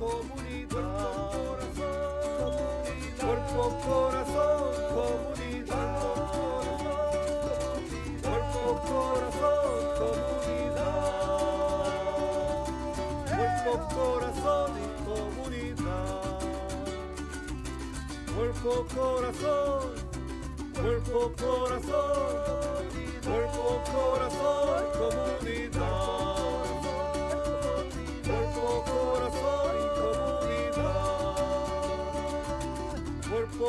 comunidad. Cuerpo, corazón, comunidad. Cuerpo, corazón, comunidad. Cuerpo, corazón comunidad. Cuerpo, corazón, cuerpo, corazón, cuerpo, corazón, comunidad. Cuerpo, corazón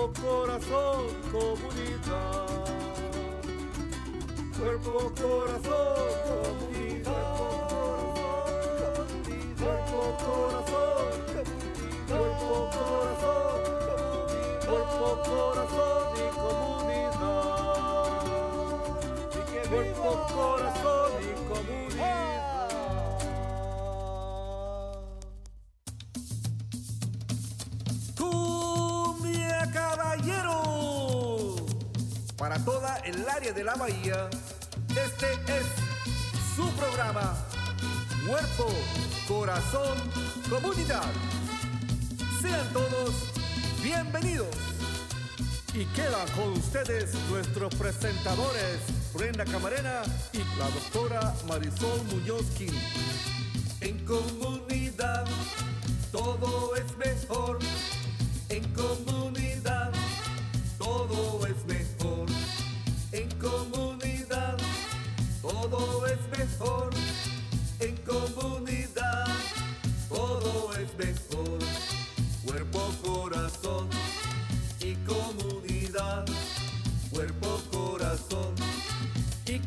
Cuerpo, corazón, comunidad. Cuerpo, corazón, comunidad. Cuerpo, corazón, cuerpo, corazón, cuerpo, corazón y comunidad. Cuerpo, corazón de la bahía, este es su programa. Cuerpo, corazón, comunidad. Sean todos bienvenidos. Y quedan con ustedes nuestros presentadores, Brenda Camarena y la doctora Marisol Muñoz. En comunidad todo es mejor.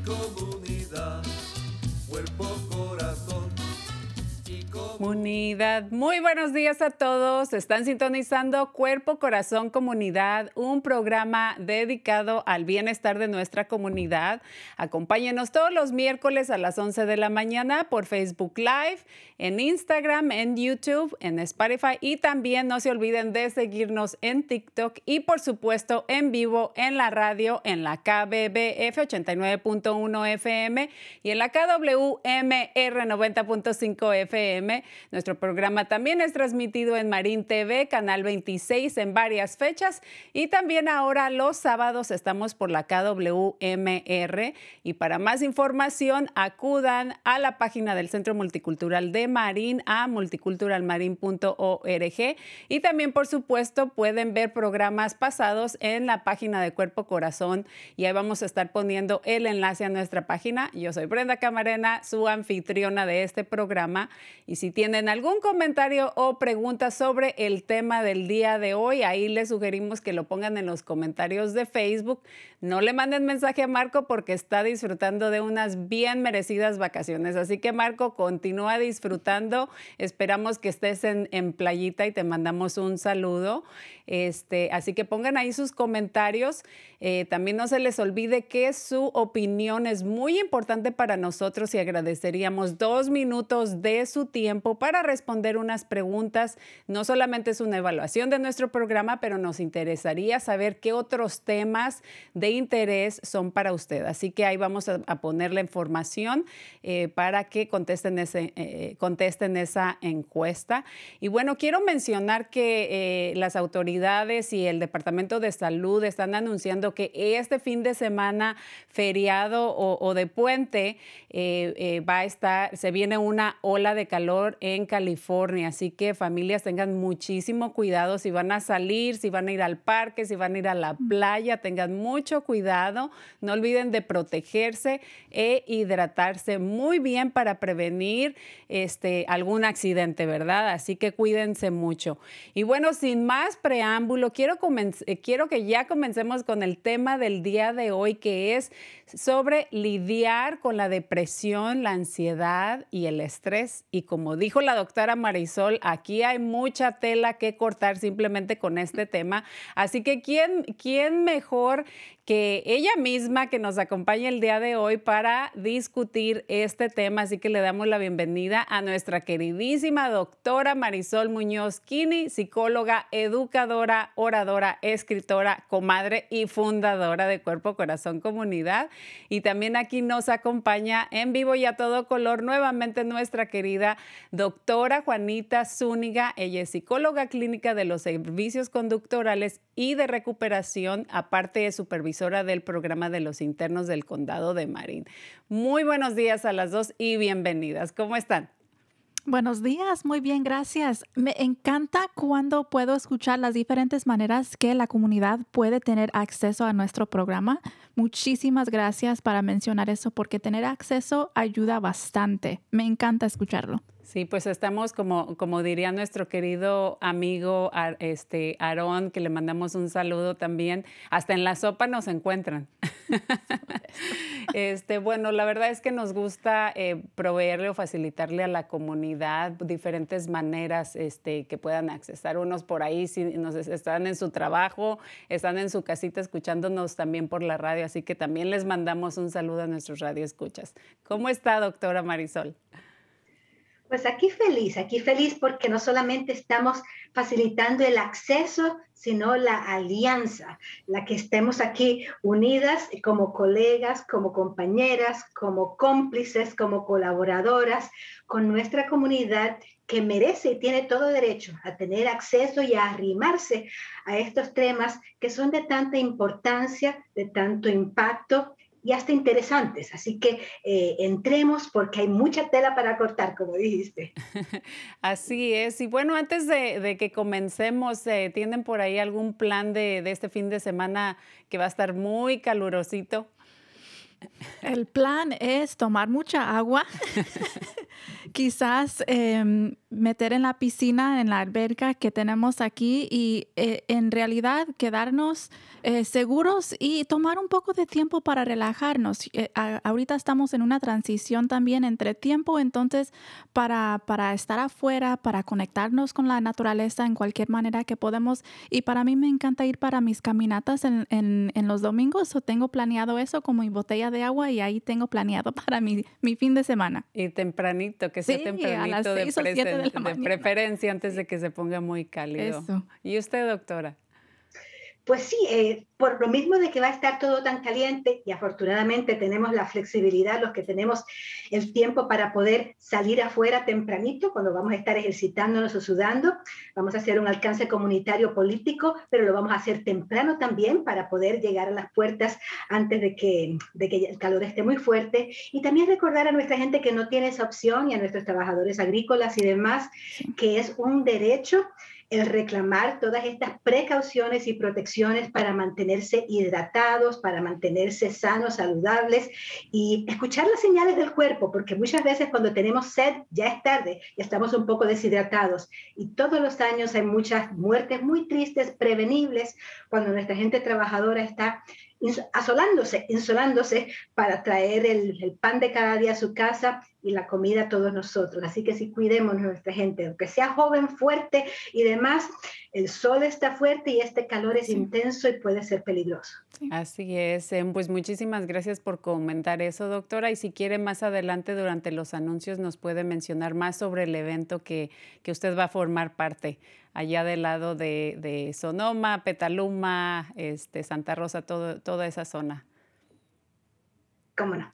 Y muy buenos días a todos. Están sintonizando Cuerpo, Corazón, Comunidad, un programa dedicado al bienestar de nuestra comunidad. Acompáñenos todos los miércoles a las 11 de la mañana por Facebook Live, en Instagram, en YouTube, en Spotify y también no se olviden de seguirnos en TikTok y por supuesto en vivo en la radio en la KBBF 89.1 FM y en la KWMR 90.5 FM. Nuestro programa también es transmitido en Marín TV, Canal 26 en varias fechas. Y también ahora los sábados estamos por la KWMR y para más información acudan a la página del Centro Multicultural de Marín a multiculturalmarin.org y también por supuesto pueden ver programas pasados en la página de Cuerpo Corazón. Y ahí vamos a estar poniendo el enlace a nuestra página. Yo soy Brenda Camarena, su anfitriona de este programa. Y si tienen algún comentario o pregunta sobre el tema del día de hoy, ahí les sugerimos que lo pongan en los comentarios de Facebook. No le manden mensaje a Marco porque está disfrutando de unas bien merecidas vacaciones. Así que Marco, continúa disfrutando. Esperamos que estés en, playita y te mandamos un saludo. Este, así que pongan ahí sus comentarios. Eh, también no se les olvide que su opinión es muy importante para nosotros y agradeceríamos dos minutos de su tiempo para responder unas preguntas. No solamente es una evaluación de nuestro programa, pero nos interesaría saber qué otros temas de interés son para usted. Así que ahí vamos a, a poner la información eh, para que contesten, ese, eh, contesten esa encuesta. Y bueno, quiero mencionar que eh, las autoridades y el Departamento de Salud están anunciando que este fin de semana feriado o, o de puente va a estar, se viene una ola de calor en California, así que familias tengan muchísimo cuidado si van a salir, si van a ir al parque, si van a ir a la playa, tengan mucho cuidado, no olviden de protegerse e hidratarse muy bien para prevenir este, algún accidente, ¿verdad? Así que cuídense mucho. Y bueno, sin más preámbulo, quiero, eh, quiero que ya comencemos con el tema del día de hoy, que es sobre lidiar con la depresión, la ansiedad y el estrés. Y como dijo la doctora Marisol, aquí hay mucha tela que cortar simplemente con este tema. Así que, ¿quién, quién mejor que ella misma que nos acompaña el día de hoy para discutir este tema. Así que le damos la bienvenida a nuestra queridísima doctora Marisol Muñoz Kini, psicóloga, educadora, oradora, escritora, comadre y fundadora de Cuerpo Corazón Comunidad. Y también aquí nos acompaña en vivo y a todo color nuevamente nuestra querida doctora Juanita Zúñiga. Ella es psicóloga clínica de los servicios conductorales y de recuperación, aparte de del programa de los internos del condado de Marín. Muy buenos días a las dos y bienvenidas. ¿Cómo están? Buenos días, muy bien, gracias. Me encanta cuando puedo escuchar las diferentes maneras que la comunidad puede tener acceso a nuestro programa. Muchísimas gracias para mencionar eso porque tener acceso ayuda bastante. Me encanta escucharlo. Sí, pues estamos como, como diría nuestro querido amigo este Aarón, que le mandamos un saludo también. Hasta en la sopa nos encuentran. este, bueno, la verdad es que nos gusta eh, proveerle o facilitarle a la comunidad diferentes maneras este, que puedan accesar. Unos por ahí, si nos están en su trabajo, están en su casita escuchándonos también por la radio, así que también les mandamos un saludo a nuestros radioescuchas. ¿Cómo está, doctora Marisol? Pues aquí feliz, aquí feliz porque no solamente estamos facilitando el acceso, sino la alianza, la que estemos aquí unidas como colegas, como compañeras, como cómplices, como colaboradoras con nuestra comunidad que merece y tiene todo derecho a tener acceso y a arrimarse a estos temas que son de tanta importancia, de tanto impacto y hasta interesantes. Así que eh, entremos porque hay mucha tela para cortar, como dijiste. Así es. Y bueno, antes de, que comencemos, eh, ¿tienen por ahí algún plan de, de este fin de semana que va a estar muy calurosito? El plan es tomar mucha agua, quizás em, meter en la piscina, en la alberca que tenemos aquí y eh, en realidad quedarnos eh, seguros y tomar un poco de tiempo para relajarnos. Eh, ahorita estamos en una transición también entre tiempo, entonces para, para estar afuera, para conectarnos con la naturaleza en cualquier manera que podemos. Y para mí me encanta ir para mis caminatas en, en, en los domingos o tengo planeado eso como mi botella de agua y ahí tengo planeado para mi, mi fin de semana. Y tempranito, que sea tempranito de, de, preferencia antes de que se ponga muy cálido. ¿Y usted, doctora? Pues sí, eh, por lo mismo de que va a estar todo tan caliente y afortunadamente tenemos la flexibilidad, los que tenemos el tiempo para poder salir afuera tempranito cuando vamos a estar ejercitándonos o sudando, vamos a hacer un alcance comunitario político, pero lo vamos a hacer temprano también para poder llegar a las puertas antes de que, de que el calor esté muy fuerte. Y también recordar a nuestra gente que no tiene esa opción y a nuestros trabajadores agrícolas y demás que es un derecho el reclamar todas estas precauciones y protecciones para mantenerse hidratados, para mantenerse sanos, saludables y escuchar las señales del cuerpo, porque muchas veces cuando tenemos sed ya es tarde, ya estamos un poco deshidratados. Y todos los años hay muchas muertes muy tristes, prevenibles, cuando nuestra gente trabajadora está asolándose, insolándose para traer el, el, pan de cada día a su casa y la comida a todos nosotros. Así que si cuidemos nuestra gente, aunque sea joven, fuerte y demás, el sol está fuerte y este calor es intenso y puede ser peligroso. Así es. Em, pues muchísimas gracias por comentar eso, doctora. Y si quiere más adelante durante los anuncios nos puede mencionar más sobre el evento que, que usted va a formar parte allá del lado de, Sonoma, Petaluma, este, Santa Rosa, todo, toda esa zona. ¿Cómo no?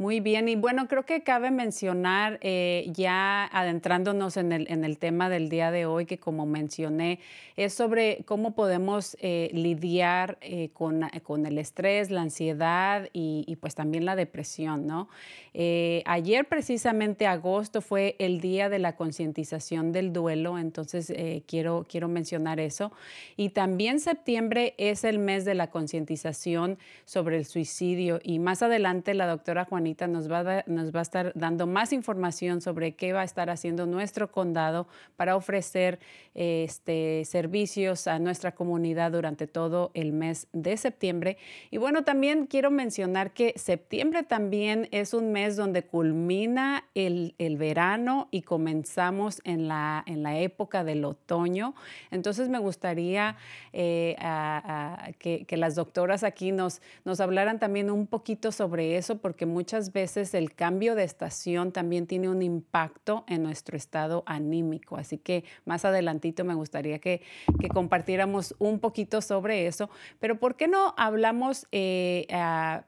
Muy bien, y bueno, creo que cabe mencionar, eh, ya adentrándonos en el, en el, tema del día de hoy, que como mencioné, es sobre cómo podemos eh, lidiar eh, con, con, el estrés, la ansiedad y, y, pues también la depresión, ¿no? ayer precisamente agosto fue el día de la concientización del duelo, entonces quiero, quiero mencionar eso. Y también septiembre es el mes de la concientización sobre el suicidio y más adelante la doctora Juanita nos va, a, nos va a estar dando más información sobre qué va a estar haciendo nuestro condado para ofrecer este, servicios a nuestra comunidad durante todo el mes de septiembre. Y bueno, también quiero mencionar que septiembre también es un mes donde culmina el, el verano y comenzamos en la, en la época del otoño. Entonces me gustaría eh, que, que, las doctoras aquí nos, nos hablaran también un poquito sobre eso, porque muchas veces el cambio de estación también tiene un impacto en nuestro estado anímico. Así que más adelantito me gustaría que, compartiéramos un poquito sobre eso. Pero ¿por qué no hablamos eh,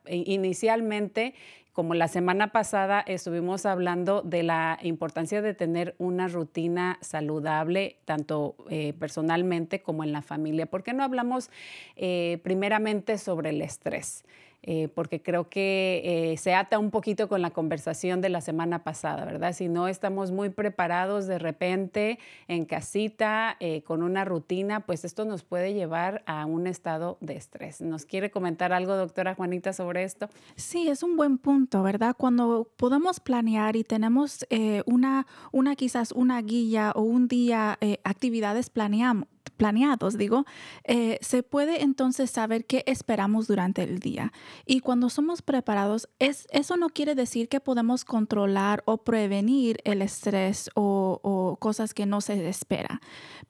inicialmente como la semana pasada estuvimos hablando de la importancia de tener una rutina saludable, tanto eh, personalmente como en la familia. ¿Por qué no hablamos eh, primeramente sobre el estrés? Eh, porque creo que eh, se ata un poquito con la conversación de la semana pasada, ¿verdad? Si no estamos muy preparados de repente en casita eh, con una rutina, pues esto nos puede llevar a un estado de estrés. ¿Nos quiere comentar algo, doctora Juanita, sobre esto? Sí, es un buen punto, ¿verdad? Cuando podemos planear y tenemos una, una quizás una guía o un día, actividades planeamos planeados, digo, eh, se puede entonces saber qué esperamos durante el día. Y cuando somos preparados, es, eso no quiere decir que podemos controlar o prevenir el estrés o, cosas que no se espera,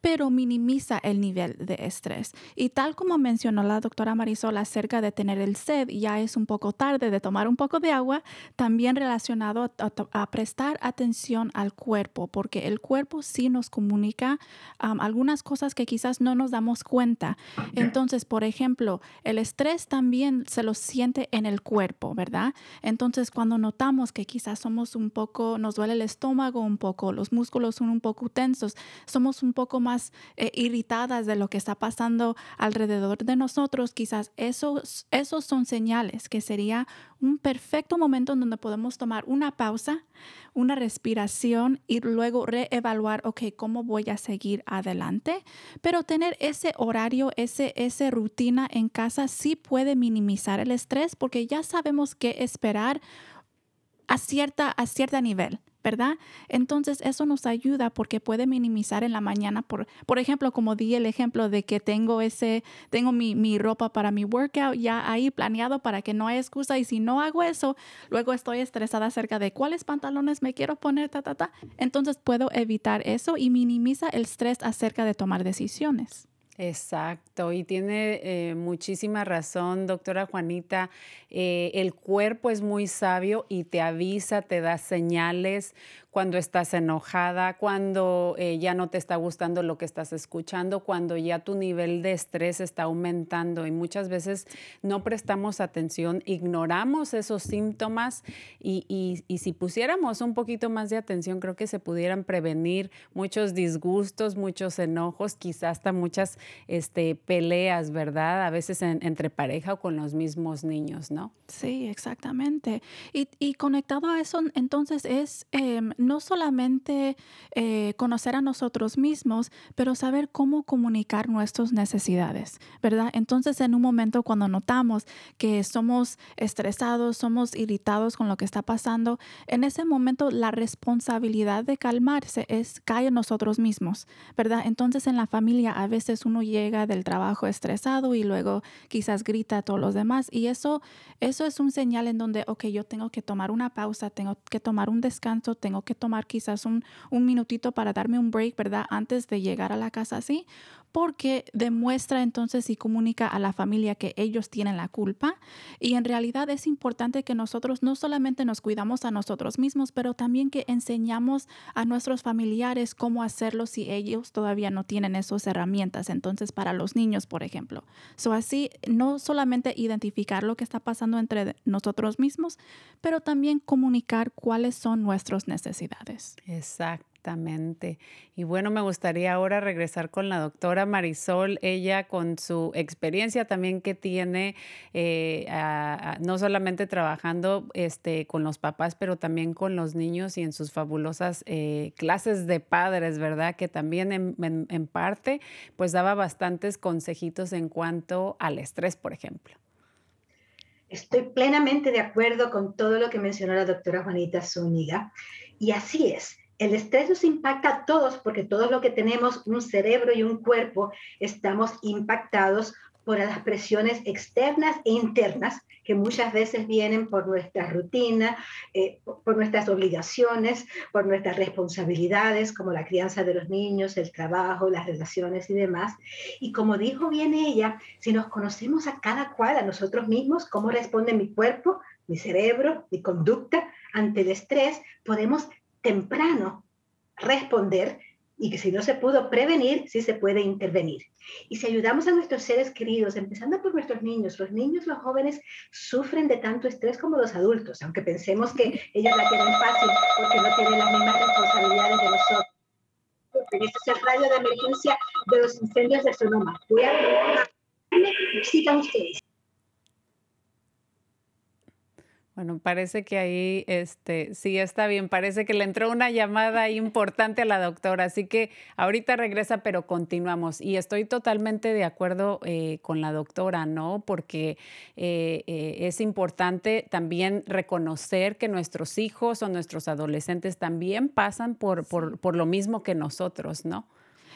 pero minimiza el nivel de estrés. Y tal como mencionó la doctora Marisol acerca de tener el sed, ya es un poco tarde de tomar un poco de agua, también relacionado a, prestar atención al cuerpo, porque el cuerpo sí nos comunica algunas cosas que quizás no nos damos cuenta. Entonces, por ejemplo, el estrés también se lo siente en el cuerpo, ¿verdad? Entonces, cuando notamos que quizás somos un poco, nos duele el estómago un poco, los músculos son un poco tensos, somos un poco más eh, irritadas de lo que está pasando alrededor de nosotros, quizás esos, esos son señales que sería un perfecto momento en donde podemos tomar una pausa, una respiración y luego reevaluar, ok, ¿cómo voy a seguir adelante? Pero tener ese horario, ese, ese rutina en casa sí puede minimizar el estrés porque ya sabemos qué esperar a a cierto nivel. ¿Verdad? Entonces eso nos ayuda porque puede minimizar en la mañana, por, por ejemplo, como di el ejemplo de que tengo ese, tengo mi, mi, ropa para mi workout ya ahí planeado para que no haya excusa y si no hago eso, luego estoy estresada acerca de cuáles pantalones me quiero poner, ta, ta, ta. Entonces puedo evitar eso y minimiza el estrés acerca de tomar decisiones. Exacto, y tiene eh, muchísima razón, doctora Juanita. Eh, el cuerpo es muy sabio y te avisa, te da señales cuando estás enojada, cuando eh, ya no te está gustando lo que estás escuchando, cuando ya tu nivel de estrés está aumentando y muchas veces no prestamos atención, ignoramos esos síntomas y, y si pusiéramos un poquito más de atención, creo que se pudieran prevenir muchos disgustos, muchos enojos, quizás hasta muchas este, peleas, ¿verdad? A veces entre pareja o con los mismos niños, ¿no? Sí, exactamente. Y, y conectado a eso, entonces es em, no solamente eh, conocer a nosotros mismos, pero saber cómo comunicar nuestras necesidades, ¿verdad? Entonces, en un momento cuando notamos que somos estresados, somos irritados con lo que está pasando, en ese momento la responsabilidad de calmarse es cae en nosotros mismos, ¿verdad? Entonces, en la familia a veces uno llega del trabajo estresado y luego quizás grita a todos los demás y eso, eso es un señal en donde, ok, yo tengo que tomar una pausa, tengo que tomar un descanso, tengo que tomar quizás un, un minutito para darme un break, ¿verdad? Antes de llegar a la casa así, porque demuestra entonces y comunica a la familia que ellos tienen la culpa. Y en realidad es importante que nosotros no solamente nos cuidamos a nosotros mismos, pero también que enseñamos a nuestros familiares cómo hacerlo si ellos todavía no tienen esas herramientas. Entonces, para los niños, por ejemplo. So, así, no solamente identificar lo que está pasando entre nosotros mismos, pero también comunicar cuáles son nuestras necesidades. Exacto. Exactamente. Y bueno, me gustaría ahora regresar con la doctora Marisol, ella con su experiencia también que tiene, eh, no solamente trabajando este, con los papás, pero también con los niños y en sus fabulosas eh, clases de padres, ¿verdad? Que también en, parte pues daba bastantes consejitos en cuanto al estrés, por ejemplo. Estoy plenamente de acuerdo con todo lo que mencionó la doctora Juanita Zúñiga. Y así es, el estrés nos impacta a todos porque todos lo que tenemos, un cerebro y un cuerpo, estamos impactados por las presiones externas e internas que muchas veces vienen por nuestra rutina, eh, por nuestras obligaciones, por nuestras responsabilidades, como la crianza de los niños, el trabajo, las relaciones y demás. Y como dijo bien ella, si nos conocemos a cada cual, a nosotros mismos, cómo responde mi cuerpo, mi cerebro, mi conducta ante el estrés, podemos temprano responder y que si no se pudo prevenir, sí se puede intervenir. Y si ayudamos a nuestros seres queridos, empezando por nuestros niños, los niños, los jóvenes sufren de tanto estrés como los adultos, aunque pensemos que ellos la tienen fácil porque no tienen las mismas responsabilidades de nosotros. Este es el radio de emergencia de los incendios de Sonoma. Voy a... Citan ustedes. Bueno, parece que ahí este, sí está bien. Parece que le entró una llamada importante a la doctora. Así que ahorita regresa, pero continuamos. Y estoy totalmente de acuerdo eh, con la doctora, ¿no? Porque eh, eh, es importante también reconocer que nuestros hijos o nuestros adolescentes también pasan por, por, por lo mismo que nosotros, ¿no?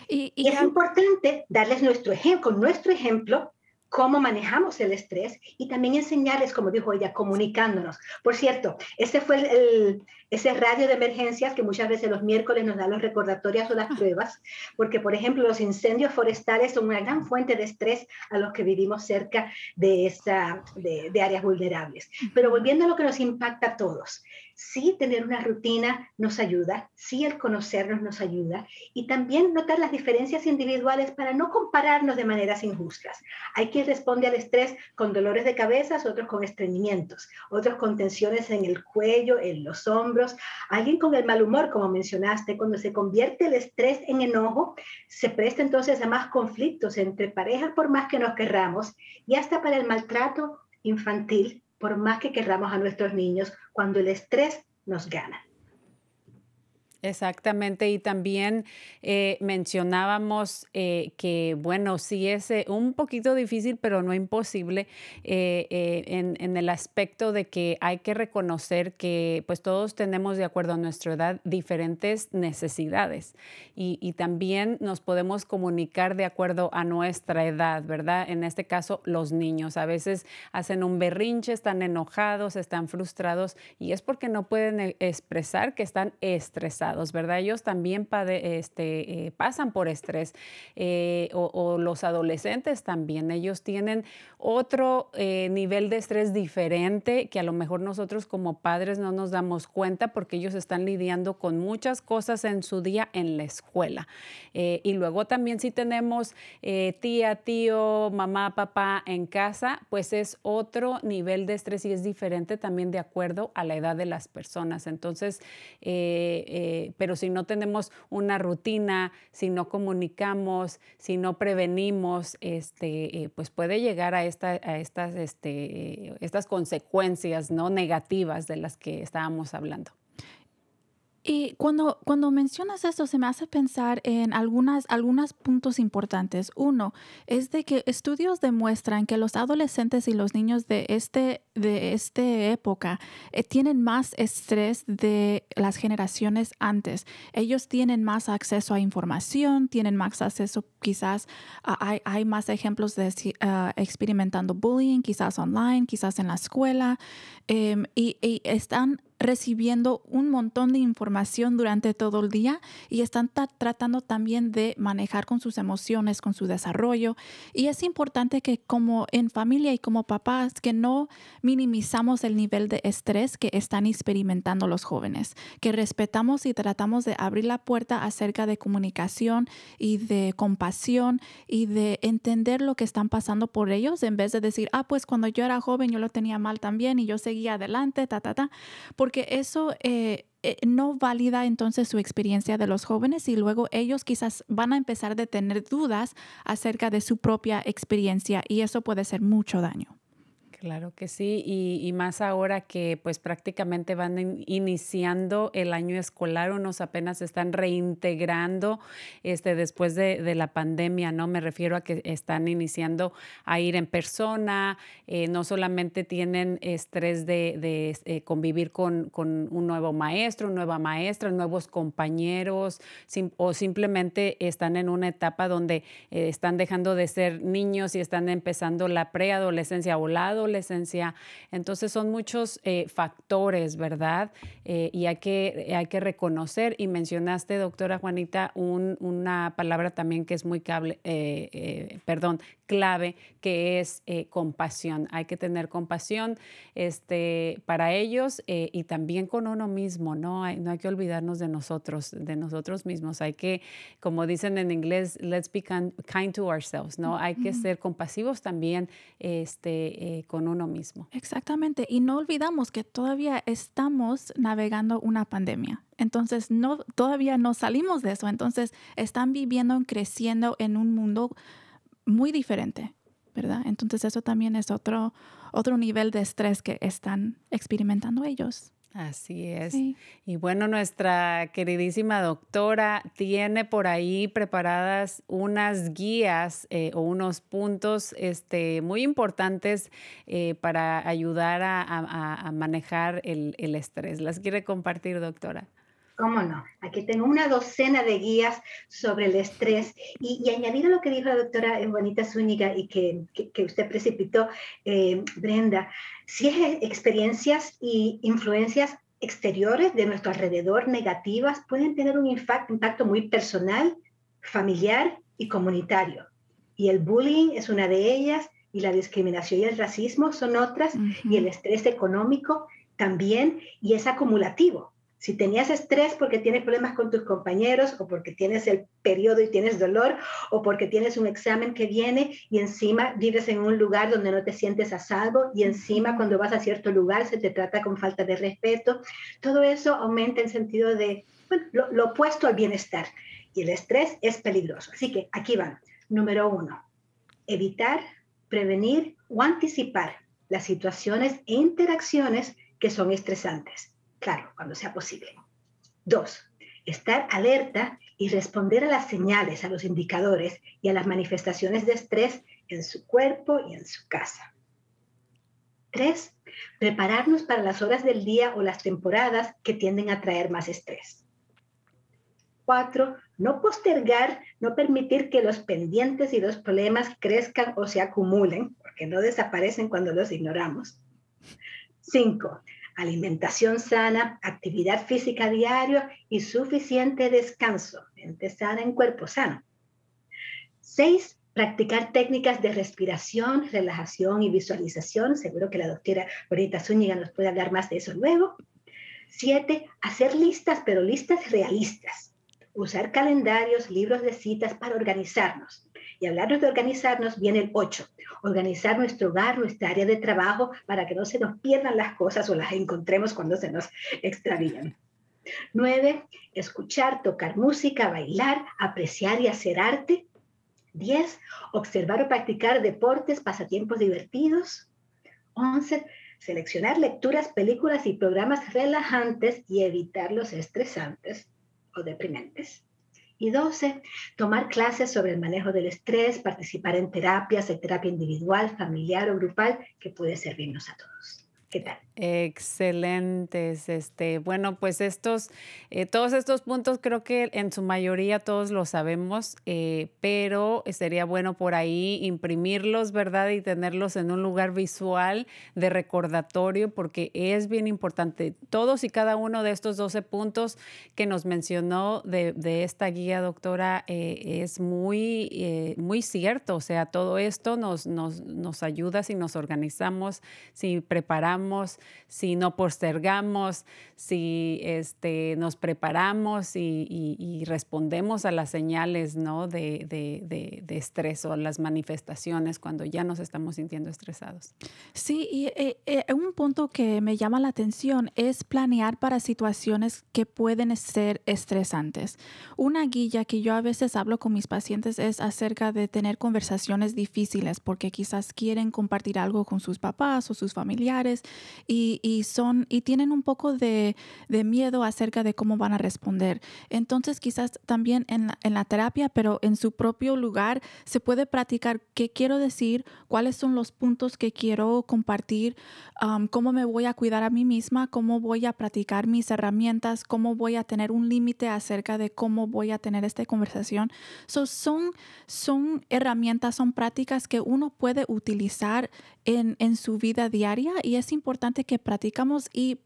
Y, y es importante darles nuestro ejemplo, con nuestro ejemplo, cómo manejamos el estrés y también enseñarles, como dijo ella, comunicándonos. Por cierto, ese fue el, ese radio de emergencias que muchas veces los miércoles nos da los recordatorios o las ah. pruebas, porque por ejemplo los incendios forestales son una gran fuente de estrés a los que vivimos cerca de, esa, de, de áreas vulnerables. Pero volviendo a lo que nos impacta a todos, sí tener una rutina nos ayuda, sí el conocernos nos ayuda y también notar las diferencias individuales para no compararnos de maneras injustas. Hay quien responde al estrés con dolores de cabeza, otros con estreñimientos, otros con tensiones en el cuello, en los hombros, alguien con el mal humor, como mencionaste, cuando se convierte el estrés en enojo, se presta entonces a más conflictos entre parejas por más que nos querramos y hasta para el maltrato infantil por más que querramos a nuestros niños, cuando el estrés nos gana. Exactamente, y también eh, mencionábamos eh, que, bueno, sí es eh, un poquito difícil, pero no imposible, en, en, el aspecto de que hay que reconocer que pues todos tenemos, de acuerdo a nuestra edad, diferentes necesidades y, y, también nos podemos comunicar de acuerdo a nuestra edad, ¿verdad? En este caso, los niños a veces hacen un berrinche, están enojados, están frustrados y es porque no pueden expresar que están estresados ¿verdad? Ellos también este, eh, pasan por estrés eh, o, los adolescentes también. Ellos tienen otro eh, nivel de estrés diferente que a lo mejor nosotros como padres no nos damos cuenta porque ellos están lidiando con muchas cosas en su día en la escuela. y luego también si tenemos tía, tío, mamá, papá en casa, pues es otro nivel de estrés y es diferente también de acuerdo a la edad de las personas. Entonces, pero si no tenemos una rutina, si no comunicamos, si no prevenimos, este, eh, pues puede llegar a, esta, a estas, este, estas consecuencias ¿no? negativas de las que estábamos hablando. Y cuando, cuando mencionas esto, se me hace pensar en algunas, algunos puntos importantes. Uno es de que estudios demuestran que los adolescentes y los niños de, este, de esta época eh, tienen más estrés de las generaciones antes. Ellos tienen más acceso a información, tienen más acceso quizás, hay, hay, más ejemplos de uh, experimentando bullying, quizás online, quizás en la escuela, um, y, y están recibiendo un montón de información durante todo el día y están tratando también de manejar con sus emociones, con su desarrollo. Y es importante que como en familia y como papás, que no minimizamos el nivel de estrés que están experimentando los jóvenes, que respetamos y tratamos de abrir la puerta acerca de comunicación y de compasión y de entender lo que están pasando por ellos en vez de decir, ah, pues cuando yo era joven yo lo tenía mal también y yo seguía adelante, ta, ta, ta porque eso eh, eh, no valida entonces su experiencia de los jóvenes y luego ellos quizás van a empezar a tener dudas acerca de su propia experiencia y eso puede ser mucho daño. Claro que sí, y, más ahora que pues prácticamente van iniciando el año escolar, unos apenas están reintegrando este, después de, la pandemia, ¿no? Me refiero a que están iniciando a ir en persona, eh, no solamente tienen estrés de, eh, convivir con, un nuevo maestro, nueva maestra, nuevos compañeros, o simplemente están en una etapa donde eh, están dejando de ser niños y están empezando la preadolescencia o la adolescencia adolescencia. Entonces son muchos eh, factores, ¿verdad? Eh, y hay que, hay que reconocer, y mencionaste, doctora Juanita, una palabra también que es muy cable, eh, perdón, clave, que es compasión. Hay que tener compasión este, para ellos y también con uno mismo, ¿no? Hay, no hay que olvidarnos de nosotros, de nosotros mismos. Hay que, como dicen en inglés, let's be kind to ourselves, ¿no? Hay que ser compasivos también este, con uno mismo. Exactamente. Y no olvidamos que todavía estamos navegando una pandemia. Entonces, no, todavía no salimos de eso. Entonces, están viviendo, creciendo en un mundo muy diferente, ¿verdad? Entonces, eso también es otro, otro nivel de estrés que están experimentando ellos. Así es. Y bueno, nuestra queridísima doctora tiene por ahí preparadas unas guías eh, o unos puntos este, muy importantes eh, para ayudar a, manejar el, estrés. ¿Las quiere compartir, doctora? ¿Cómo no? Aquí tengo una docena de guías sobre el estrés y, añadir a lo que dijo la doctora Juanita Zúñiga y que, que, usted precipitó, eh, Brenda, si es experiencias y influencias exteriores de nuestro alrededor negativas pueden tener un impacto muy personal, familiar y comunitario. Y el bullying es una de ellas, y la discriminación y el racismo son otras, y el estrés económico también, y es acumulativo. Si tenías estrés porque tienes problemas con tus compañeros o porque tienes el periodo y tienes dolor o porque tienes un examen que viene y encima vives en un lugar donde no te sientes a salvo y encima cuando vas a cierto lugar se te trata con falta de respeto, todo eso aumenta en sentido de bueno, lo, lo opuesto al bienestar. Y el estrés es peligroso. Así que aquí van. Número uno, evitar, prevenir o anticipar las situaciones e interacciones que son estresantes claro, cuando sea posible. Dos, estar alerta y responder a las señales, a los indicadores y a las manifestaciones de estrés en su cuerpo y en su casa. Tres, prepararnos para las horas del día o las temporadas que tienden a traer más estrés. Cuatro, no postergar, no permitir que los pendientes y los problemas crezcan o se acumulen, porque no desaparecen cuando los ignoramos. Cinco, alimentación sana, actividad física diaria y suficiente descanso, mente sana en cuerpo sano. Seis, practicar técnicas de respiración, relajación y visualización. Seguro que la doctora Bonita Zúñiga nos puede hablar más de eso luego. Siete, hacer listas, pero listas realistas. Usar calendarios, libros de citas para organizarnos. Y hablarnos de organizarnos viene el 8, organizar nuestro hogar, nuestra área de trabajo para que no se nos pierdan las cosas o las encontremos cuando se nos extravían. 9. Escuchar, tocar música, bailar, apreciar y hacer arte. 10. Observar o practicar deportes, pasatiempos divertidos. 11. Seleccionar lecturas, películas y programas relajantes y evitar los estresantes o deprimentes. Y 12, tomar clases sobre el manejo del estrés, participar en terapias, de terapia individual, familiar o grupal, que puede servirnos a todos. ¿Qué tal? Excelentes. Este, bueno, pues estos, eh, todos estos puntos creo que en su mayoría todos lo sabemos, eh, pero sería bueno por ahí imprimirlos, ¿verdad? Y tenerlos en un lugar visual de recordatorio, porque es bien importante. Todos y cada uno de estos 12 puntos que nos mencionó de, esta guía, doctora, eh, es muy, muy cierto. O sea, todo esto nos, nos, nos ayuda si nos organizamos, si preparamos si no postergamos, si este, nos preparamos y, respondemos a las señales ¿no? de, de, estrés o las manifestaciones cuando ya nos estamos sintiendo estresados. Sí, y eh, eh, un punto que me llama la atención es planear para situaciones que pueden ser estresantes. Una guía que yo a veces hablo con mis pacientes es acerca de tener conversaciones difíciles porque quizás quieren compartir algo con sus papás o sus familiares y, son, y tienen un poco de, miedo acerca de cómo van a responder. Entonces, quizás también en la, terapia, pero en su propio lugar, se puede practicar qué quiero decir, cuáles son los puntos que quiero compartir, cómo me voy a cuidar a mí misma, cómo voy a practicar mis herramientas, cómo voy a tener un límite acerca de cómo voy a tener esta conversación. son, son herramientas, son prácticas que uno puede utilizar en, en su vida diaria y es importante que practicamos y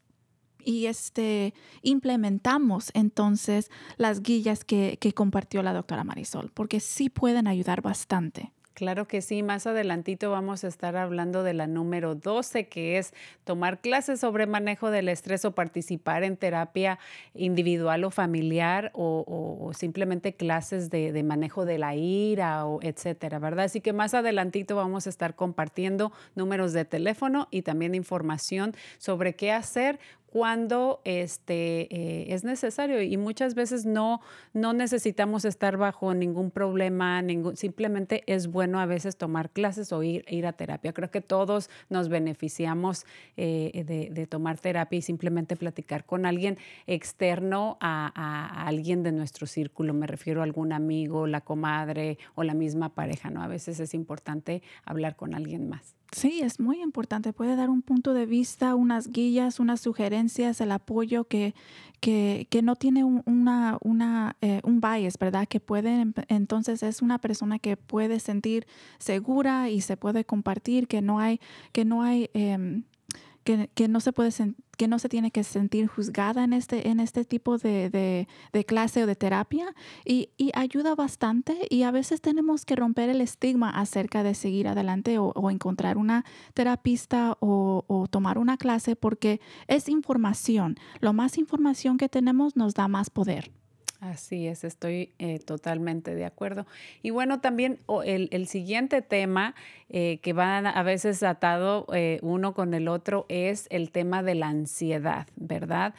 y este, implementamos entonces las guías que, que compartió la doctora Marisol, porque sí pueden ayudar bastante. Claro que sí, más adelantito vamos a estar hablando de la número 12, que es tomar clases sobre manejo del estrés o participar en terapia individual o familiar o, simplemente clases de, manejo de la ira etcétera, ¿verdad? Así que más adelantito vamos a estar compartiendo números de teléfono y también información sobre qué hacer cuando este, eh, es necesario y muchas veces no, no necesitamos estar bajo ningún problema, ningún, simplemente es bueno a veces tomar clases o ir, ir a terapia. Creo que todos nos beneficiamos eh, de, de, tomar terapia y simplemente platicar con alguien externo a, a, alguien de nuestro círculo. Me refiero a algún amigo, la comadre o la misma pareja, ¿no? A veces es importante hablar con alguien más. Sí, es muy importante. Puede dar un punto de vista, unas guías, unas sugerencias, el apoyo que, que, que no tiene un, una, una, eh, un bias, ¿verdad? Que puede, entonces es una persona que puede sentir segura y se puede compartir, que no hay, que no hay eh, que, no se puede que no se tiene que sentir juzgada en este, en este tipo de, clase o de terapia y, ayuda bastante y a veces tenemos que romper el estigma acerca de seguir adelante o, encontrar una terapista o, tomar una clase porque es información. Lo más información que tenemos nos da más poder. Así es, estoy eh, totalmente de acuerdo. Y bueno, también el, el, siguiente tema eh, que va a veces atado eh, uno con el otro es el tema de la ansiedad, ¿verdad?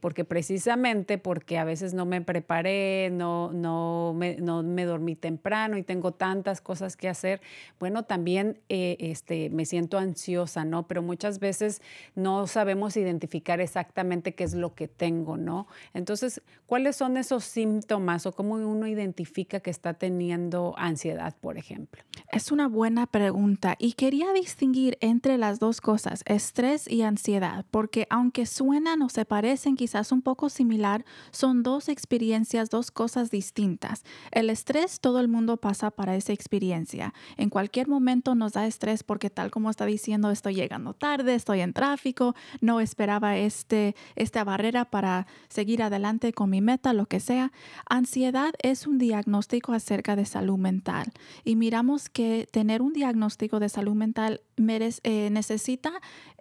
Porque precisamente porque a veces no me preparé, no, no, me, no me dormí temprano y tengo tantas cosas que hacer, bueno, también este, me siento ansiosa, ¿no? Pero muchas veces no sabemos identificar exactamente qué es lo que tengo, ¿no? Entonces, ¿cuáles son esos síntomas o cómo uno identifica que está teniendo ansiedad, por ejemplo? Es una buena pregunta y quería distinguir entre las dos cosas, estrés y ansiedad, porque aunque suenan o se parecen quizás un poco similar, son dos experiencias, dos cosas distintas. El estrés todo el mundo pasa para esa experiencia. En cualquier momento nos da estrés porque tal como está diciendo, estoy llegando tarde, estoy en tráfico, no esperaba este, esta barrera para seguir adelante con mi meta, lo que sea. Ansiedad es un diagnóstico acerca de salud mental y miramos que tener un diagnóstico de salud mental eh, necesita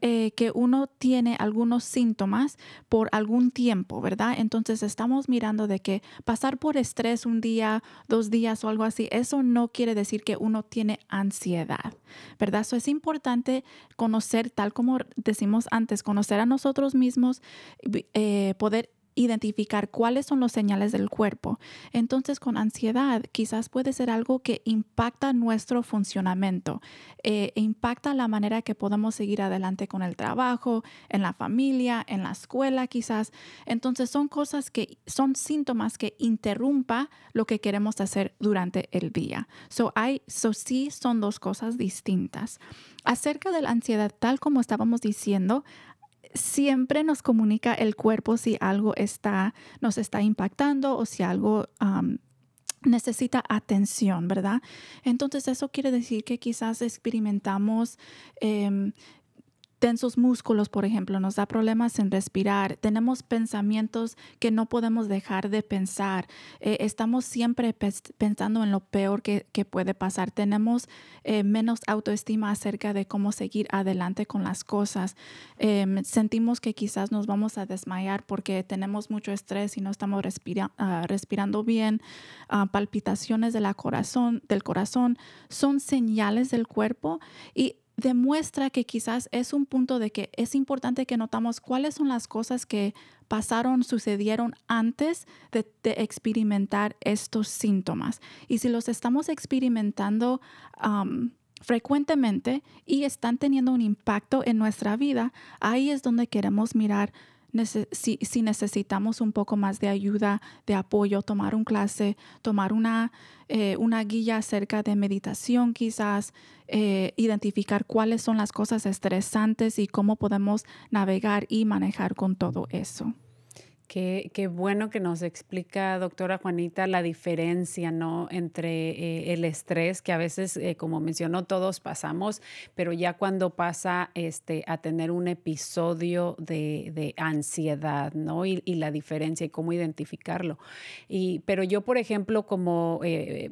eh, que uno tiene algunos síntomas por algún tiempo, ¿verdad? Entonces estamos mirando de que pasar por estrés un día, dos días o algo así, eso no quiere decir que uno tiene ansiedad, ¿verdad? Eso es importante conocer, tal como decimos antes, conocer a nosotros mismos, eh, poder identificar cuáles son los señales del cuerpo. Entonces, con ansiedad quizás puede ser algo que impacta nuestro funcionamiento, eh, impacta la manera que podemos seguir adelante con el trabajo, en la familia, en la escuela quizás. Entonces, son cosas que son síntomas que interrumpa lo que queremos hacer durante el día. So, hay, so sí son dos cosas distintas. Acerca de la ansiedad, tal como estábamos diciendo, siempre nos comunica el cuerpo si algo está, nos está impactando o si algo necesita atención, ¿verdad? Entonces eso quiere decir que quizás experimentamos eh, tensos músculos, por ejemplo, nos da problemas en respirar, tenemos pensamientos que no podemos dejar de pensar, eh, estamos siempre pensando en lo peor que, puede pasar, tenemos eh, menos autoestima acerca de cómo seguir adelante con las cosas, eh, sentimos que quizás nos vamos a desmayar porque tenemos mucho estrés y no estamos uh, respirando bien, uh, palpitaciones de la corazón, del corazón, son señales del cuerpo y demuestra que quizás es un punto de que es importante que notamos cuáles son las cosas que pasaron, sucedieron antes de, experimentar estos síntomas. Y si los estamos experimentando frecuentemente y están teniendo un impacto en nuestra vida, ahí es donde queremos mirar si, si, necesitamos un poco más de ayuda, de apoyo, tomar un clase, tomar una, eh, una guía acerca de meditación quizás, eh, identificar cuáles son las cosas estresantes y cómo podemos navegar y manejar con todo eso. Qué, qué, bueno que nos explica, doctora Juanita, la diferencia ¿no? entre eh, el estrés, que a veces, eh, como mencionó, todos pasamos, pero ya cuando pasa este, a tener un episodio de, de ansiedad, ¿no? Y, y, la diferencia y cómo identificarlo. Y, pero yo, por ejemplo, como eh,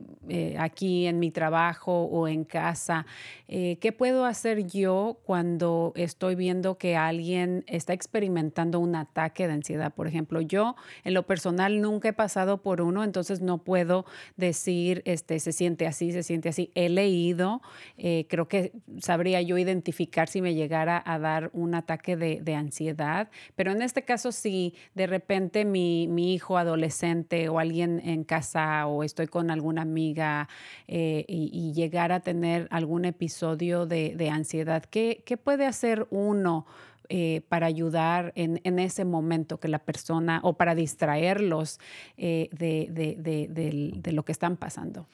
aquí en mi trabajo o en casa, ¿qué puedo hacer yo cuando estoy viendo que alguien está experimentando un ataque de ansiedad, por ejemplo? Yo en lo personal nunca he pasado por uno, entonces no puedo decir, este, se siente así, se siente así. He leído, eh, creo que sabría yo identificar si me llegara a dar un ataque de, ansiedad, pero en este caso si de repente mi, hijo adolescente o alguien en casa o estoy con alguna amiga eh, y, llegar a tener algún episodio de, ansiedad, ¿qué, ¿qué puede hacer uno? Eh, para ayudar en, en, ese momento que la persona o para distraerlos eh, de, de, de, lo que están pasando?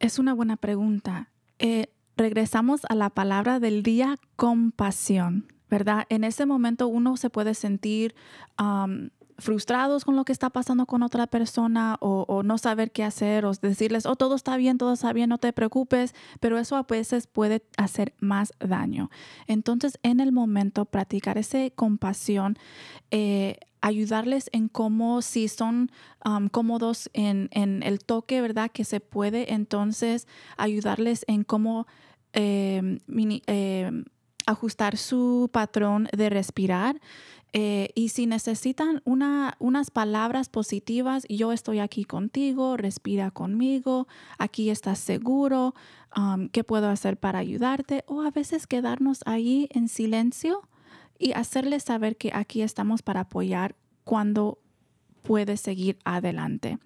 Es una buena pregunta. Eh, regresamos a la palabra del día, compasión, ¿verdad? En ese momento uno se puede sentir frustrados con lo que está pasando con otra persona o, no saber qué hacer o decirles, oh, todo está bien, todo está bien, no te preocupes, pero eso a veces puede hacer más daño. Entonces, en el momento, practicar esa compasión, eh, ayudarles en cómo, si son cómodos en, el toque, ¿verdad? Que se puede, entonces ayudarles en cómo... Eh, eh, ajustar su patrón de respirar, eh, y si necesitan una, unas palabras positivas, yo estoy aquí contigo, respira conmigo, aquí estás seguro, um, ¿qué puedo hacer para ayudarte? O a veces quedarnos ahí en silencio y hacerles saber que aquí estamos para apoyar cuando puedes seguir adelante.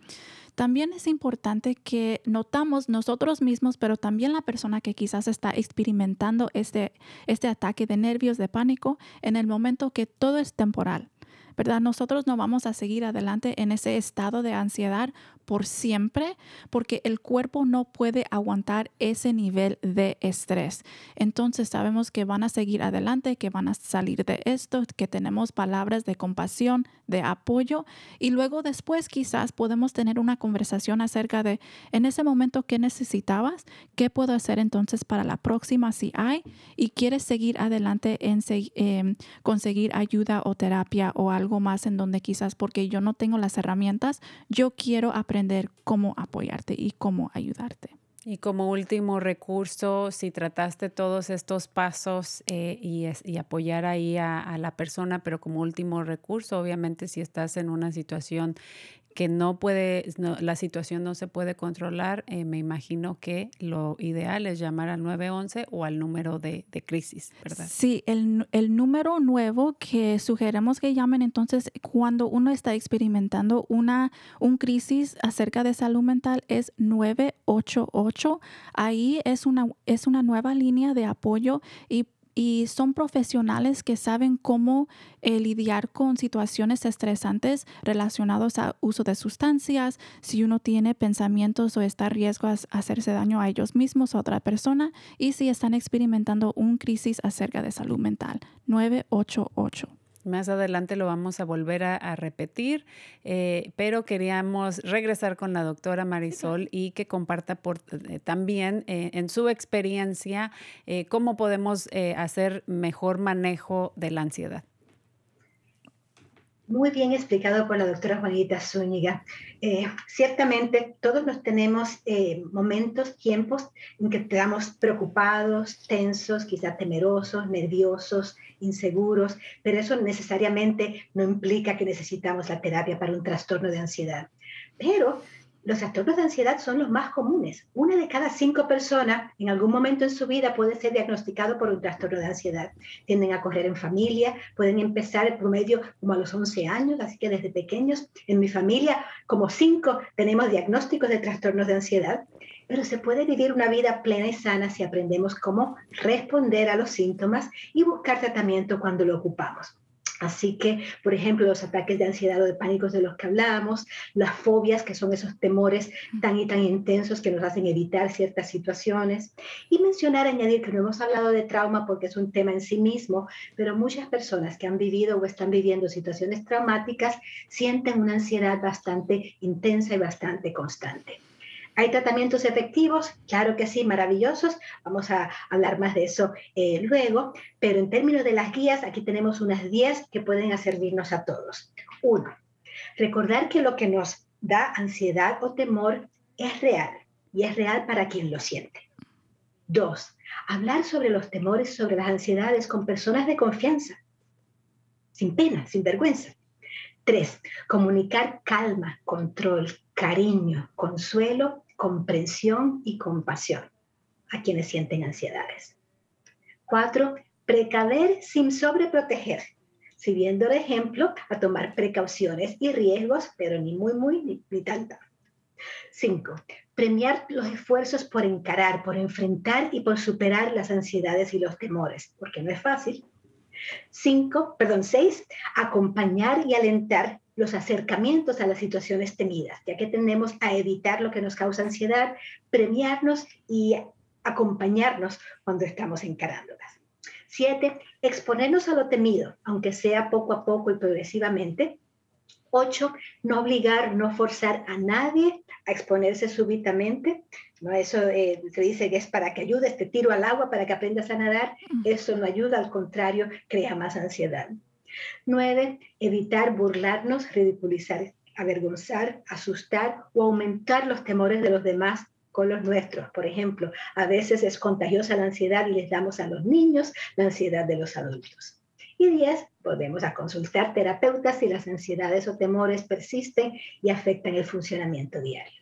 También es importante que notamos nosotros mismos, pero también la persona que quizás está experimentando este, este ataque de nervios, de pánico, en el momento que todo es temporal. ¿verdad? Nosotros no vamos a seguir adelante en ese estado de ansiedad por siempre porque el cuerpo no puede aguantar ese nivel de estrés. Entonces sabemos que van a seguir adelante, que van a salir de esto, que tenemos palabras de compasión, de apoyo y luego después quizás podemos tener una conversación acerca de en ese momento qué necesitabas, qué puedo hacer entonces para la próxima si hay y quieres seguir adelante en eh, conseguir ayuda o terapia o algo más en donde quizás porque yo no tengo las herramientas, yo quiero aprender cómo apoyarte y cómo ayudarte. Y como último recurso, si trataste todos estos pasos eh, y, apoyar ahí a, la persona, pero como último recurso, obviamente si estás en una situación que no puede, la situación no se puede controlar, eh, me imagino que lo ideal es llamar al 911 o al número de, de crisis, ¿verdad? Sí, el, el, número nuevo que sugerimos que llamen entonces cuando uno está experimentando una un crisis acerca de salud mental es 988. Ahí es una, es una nueva línea de apoyo y y son profesionales que saben cómo eh, lidiar con situaciones estresantes relacionados a uso de sustancias, si uno tiene pensamientos o está a riesgo a hacerse daño a ellos mismos o a otra persona y si están experimentando un crisis acerca de salud mental. 988. Más adelante lo vamos a volver a, repetir, eh, pero queríamos regresar con la doctora Marisol y que comparta por, eh, también eh, en su experiencia cómo podemos hacer mejor manejo de la ansiedad. Muy bien explicado por la doctora Juanita Zúñiga. ciertamente todos nos tenemos momentos, tiempos en que estamos preocupados, tensos, quizá temerosos, nerviosos, inseguros, pero eso necesariamente no implica que necesitamos la terapia para un trastorno de ansiedad. Pero los trastornos de ansiedad son los más comunes. Una de cada cinco personas en algún momento en su vida puede ser diagnosticado por un trastorno de ansiedad. Tienden a correr en familia, pueden empezar el promedio como a los 11 años, así que desde pequeños en mi familia como cinco tenemos diagnósticos de trastornos de ansiedad pero se puede vivir una vida plena y sana si aprendemos cómo responder a los síntomas y buscar tratamiento cuando lo ocupamos. Así que, por ejemplo, los ataques de ansiedad o de pánicos de los que hablábamos, las fobias, que son esos temores tan y tan intensos que nos hacen evitar ciertas situaciones. Y mencionar, añadir que no hemos hablado de trauma porque es un tema en sí mismo, pero muchas personas que han vivido o están viviendo situaciones traumáticas sienten una ansiedad bastante intensa y bastante constante. ¿Hay tratamientos efectivos? Claro que sí, maravillosos. Vamos a hablar más de eso eh, luego. Pero en términos de las guías, aquí tenemos unas 10 que pueden servirnos a todos. Uno, recordar que lo que nos da ansiedad o temor es real y es real para quien lo siente. Dos, hablar sobre los temores, sobre las ansiedades con personas de confianza, sin pena, sin vergüenza. Tres, comunicar calma, control, cariño, consuelo, comprensión y compasión a quienes sienten ansiedades. Cuatro, precaver sin sobreproteger, sirviendo de ejemplo a tomar precauciones y riesgos, pero ni muy, muy, ni, ni tanta. Cinco, premiar los esfuerzos por encarar, por enfrentar y por superar las ansiedades y los temores, porque no es fácil. Cinco, perdón, seis, acompañar y alentar los acercamientos a las situaciones temidas, ya que tendemos a evitar lo que nos causa ansiedad, premiarnos y acompañarnos cuando estamos encarándolas. Siete, exponernos a lo temido, aunque sea poco a poco y progresivamente. Ocho, no obligar, no forzar a nadie a exponerse súbitamente. ¿no? Eso eh, se dice que es para que ayude, este tiro al agua para que aprendas a nadar. Eso no ayuda, al contrario, crea más ansiedad. Nueve, evitar burlarnos, ridiculizar, avergonzar, asustar o aumentar los temores de los demás con los nuestros. Por ejemplo, a veces es contagiosa la ansiedad y les damos a los niños la ansiedad de los adultos. Y diez, volvemos a consultar terapeutas si las ansiedades o temores persisten y afectan el funcionamiento diario.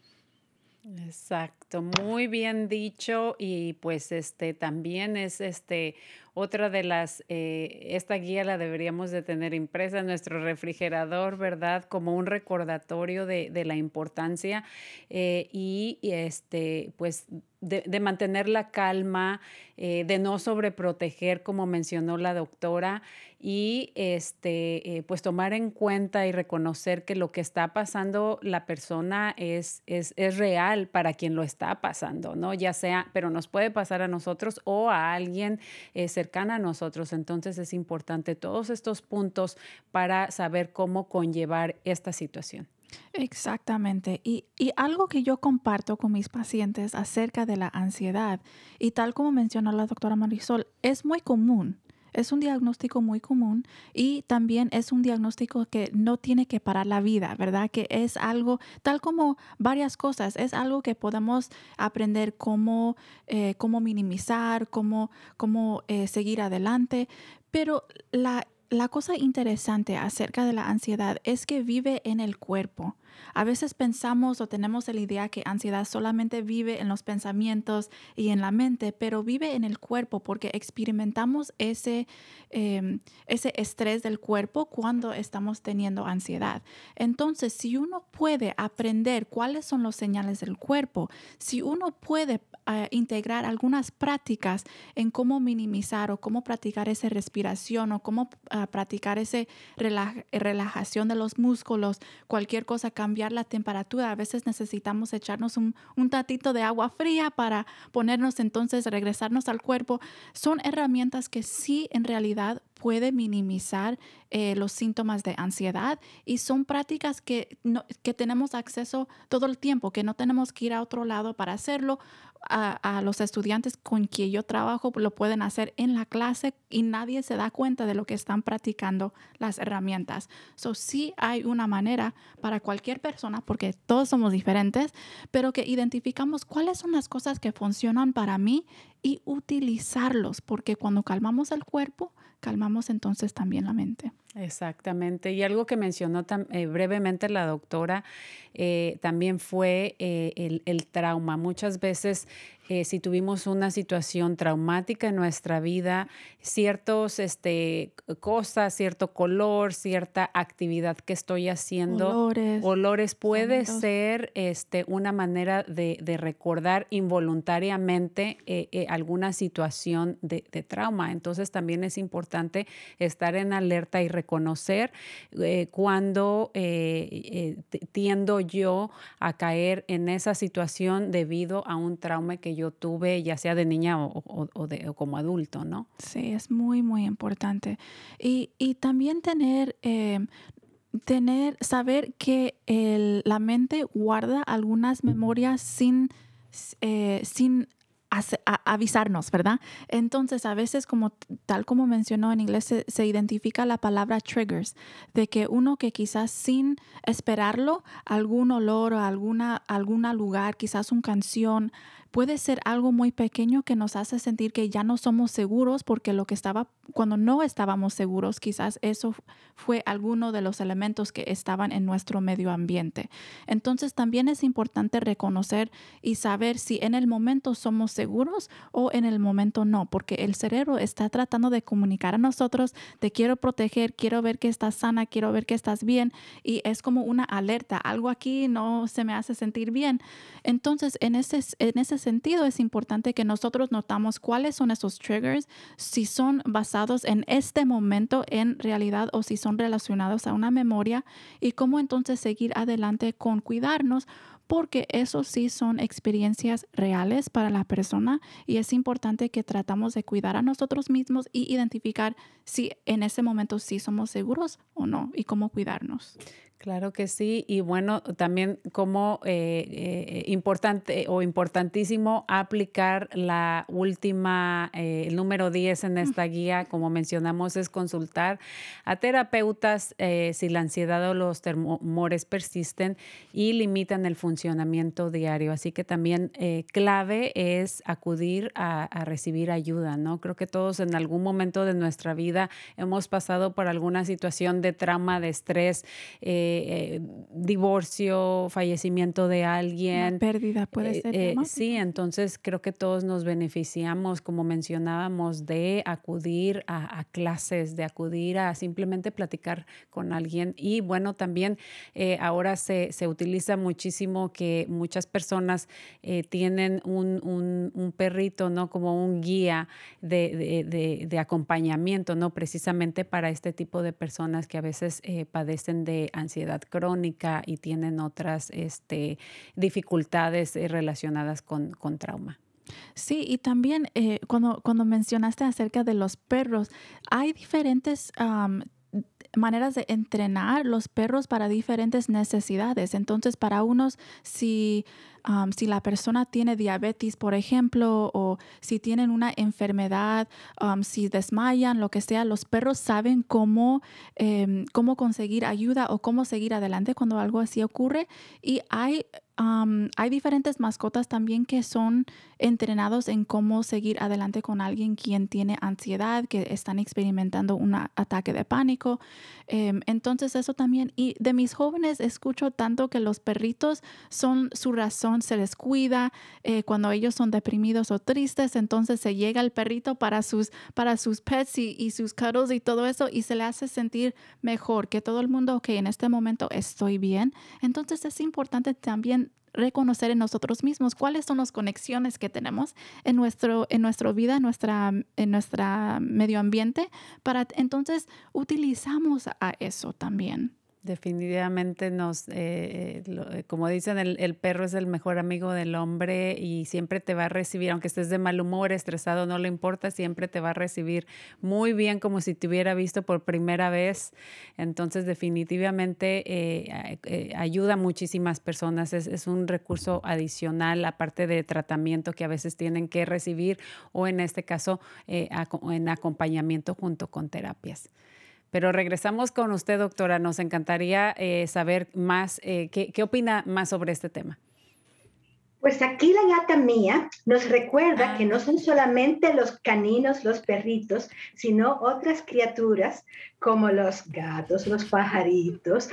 Exacto, muy bien dicho y pues este también es este otra de las, eh, esta guía la deberíamos de tener impresa en nuestro refrigerador, ¿verdad? Como un recordatorio de, de la importancia eh, y, y, este, pues de, mantener la calma, eh, de no sobreproteger, como mencionó la doctora, y este, eh, pues tomar en cuenta y reconocer que lo que está pasando la persona es, es, es, real para quien lo está pasando, ¿no? Ya sea, pero nos puede pasar a nosotros o a alguien eh, cercano a nosotros. Entonces es importante todos estos puntos para saber cómo conllevar esta situación. Exactamente. Y, y, algo que yo comparto con mis pacientes acerca de la ansiedad, y tal como mencionó la doctora Marisol, es muy común. Es un diagnóstico muy común y también es un diagnóstico que no tiene que parar la vida, ¿verdad? Que es algo, tal como varias cosas, es algo que podemos aprender cómo, eh, cómo minimizar, cómo, cómo eh, seguir adelante, pero la la cosa interesante acerca de la ansiedad es que vive en el cuerpo. A veces pensamos o tenemos la idea que ansiedad solamente vive en los pensamientos y en la mente, pero vive en el cuerpo porque experimentamos ese, eh, ese estrés del cuerpo cuando estamos teniendo ansiedad. Entonces, si uno puede aprender cuáles son los señales del cuerpo, si uno puede uh, integrar algunas prácticas en cómo minimizar o cómo practicar esa respiración o cómo uh, practicar esa relaj relajación de los músculos, cualquier cosa, cambiar la temperatura. A veces necesitamos echarnos un, un tatito de agua fría para ponernos entonces, regresarnos al cuerpo. Son herramientas que sí en realidad puede minimizar eh, los síntomas de ansiedad y son prácticas que, no, que tenemos acceso todo el tiempo, que no tenemos que ir a otro lado para hacerlo. A, los estudiantes con quien yo trabajo lo pueden hacer en la clase y nadie se da cuenta de lo que están practicando las herramientas. So, sí hay una manera para cualquier persona, porque todos somos diferentes, pero que identificamos cuáles son las cosas que funcionan para mí y utilizarlos, porque cuando calmamos el cuerpo, calmamos entonces también la mente. Exactamente. Y algo que mencionó eh, brevemente la doctora eh, también fue eh, el, el, trauma. Muchas veces eh, si tuvimos una situación traumática en nuestra vida, ciertos este, cosas, cierto color, cierta actividad que estoy haciendo, olores, olores puede sonidos. ser este, una manera de, de recordar involuntariamente eh, alguna situación de, trauma. Entonces también es importante estar en alerta y reconocer eh, cuando eh, tiendo yo a caer en esa situación debido a un trauma que yo tuve, ya sea de niña o, de, como adulto, ¿no? Sí, es muy, muy importante. Y, también tener, tener, saber que la mente guarda algunas memorias sin, eh, sin avisarnos, ¿verdad? Entonces, a veces, como tal como mencionó en inglés, se, identifica la palabra triggers, de que uno que quizás sin esperarlo, algún olor o alguna, alguna lugar, quizás una canción, puede ser algo muy pequeño que nos hace sentir que ya no somos seguros porque lo que estaba cuando no estábamos seguros, quizás eso fue alguno de los elementos que estaban en nuestro medio ambiente. Entonces también es importante reconocer y saber si en el momento somos seguros o en el momento no, porque el cerebro está tratando de comunicar a nosotros, te quiero proteger, quiero ver que estás sana, quiero ver que estás bien y es como una alerta, algo aquí no se me hace sentir bien. Entonces en ese, en ese sentido es importante que nosotros notamos cuáles son esos triggers, si son basados en este momento en realidad o si son relacionados a una memoria y cómo entonces seguir adelante con cuidarnos porque eso sí son experiencias reales para la persona y es importante que tratamos de cuidar a nosotros mismos y identificar si en ese momento sí somos seguros o no y cómo cuidarnos. Claro que sí, y bueno, también como eh, eh, importante o importantísimo aplicar la última, eh, el número 10 en esta guía, como mencionamos, es consultar a terapeutas si la ansiedad o los temores persisten y limitan el funcionamiento diario. Así que también clave es acudir a, a recibir ayuda, ¿no? Creo que todos en algún momento de nuestra vida hemos pasado por alguna situación de trauma, de estrés. Eh, divorcio, fallecimiento de alguien. pérdida puede eh, ser. Eh, sí, entonces creo que todos nos beneficiamos, como mencionábamos, de acudir a, clases, de acudir a simplemente platicar con alguien. Y bueno, también ahora se, se, utiliza muchísimo que muchas personas tienen un, un, perrito, ¿no? Como un guía de, de, de, acompañamiento, ¿no? Precisamente para este tipo de personas que a veces padecen de ansiedad crónica y tienen otras este, dificultades eh, relacionadas con, con trauma. Sí, y también eh, cuando, cuando mencionaste acerca de los perros, hay diferentes maneras de entrenar los perros para diferentes necesidades. Entonces, para unos, si, si la persona tiene diabetes, por ejemplo, o si tienen una enfermedad, si desmayan, lo que sea, los perros saben cómo, em, cómo conseguir ayuda o cómo seguir adelante cuando algo así ocurre. Y hay hay diferentes mascotas también que son entrenados en cómo seguir adelante con alguien quien tiene ansiedad, que están experimentando un ataque de pánico. Em, entonces eso también, y de mis jóvenes escucho tanto que los perritos son su razón, se les cuida eh, cuando ellos son deprimidos o tristes, entonces se llega el perrito para sus, para sus pets y, y sus cuddles y todo eso y se le hace sentir mejor, que todo el mundo, ok, en este momento estoy bien. Entonces es importante también reconocer en nosotros mismos cuáles son las conexiones que tenemos en, nuestro, en nuestra vida, en nuestra, en nuestra medio ambiente, para entonces utilizamos a eso también. Definitivamente nos, eh, eh, como dicen, el, perro es el mejor amigo del hombre y siempre te va a recibir, aunque estés de mal humor, estresado, no le importa, siempre te va a recibir muy bien como si te hubiera visto por primera vez. Entonces, definitivamente eh, ayuda a muchísimas personas. Es, es, un recurso adicional, aparte de tratamiento que a veces tienen que recibir o en este caso en acompañamiento junto con terapias. Pero regresamos con usted, doctora. Nos encantaría eh, saber más, eh, qué, qué opina más sobre este tema. Pues aquí la gata mía nos recuerda que no ah. son solamente los caninos, los perritos, sino otras criaturas como los gatos, los pajaritos,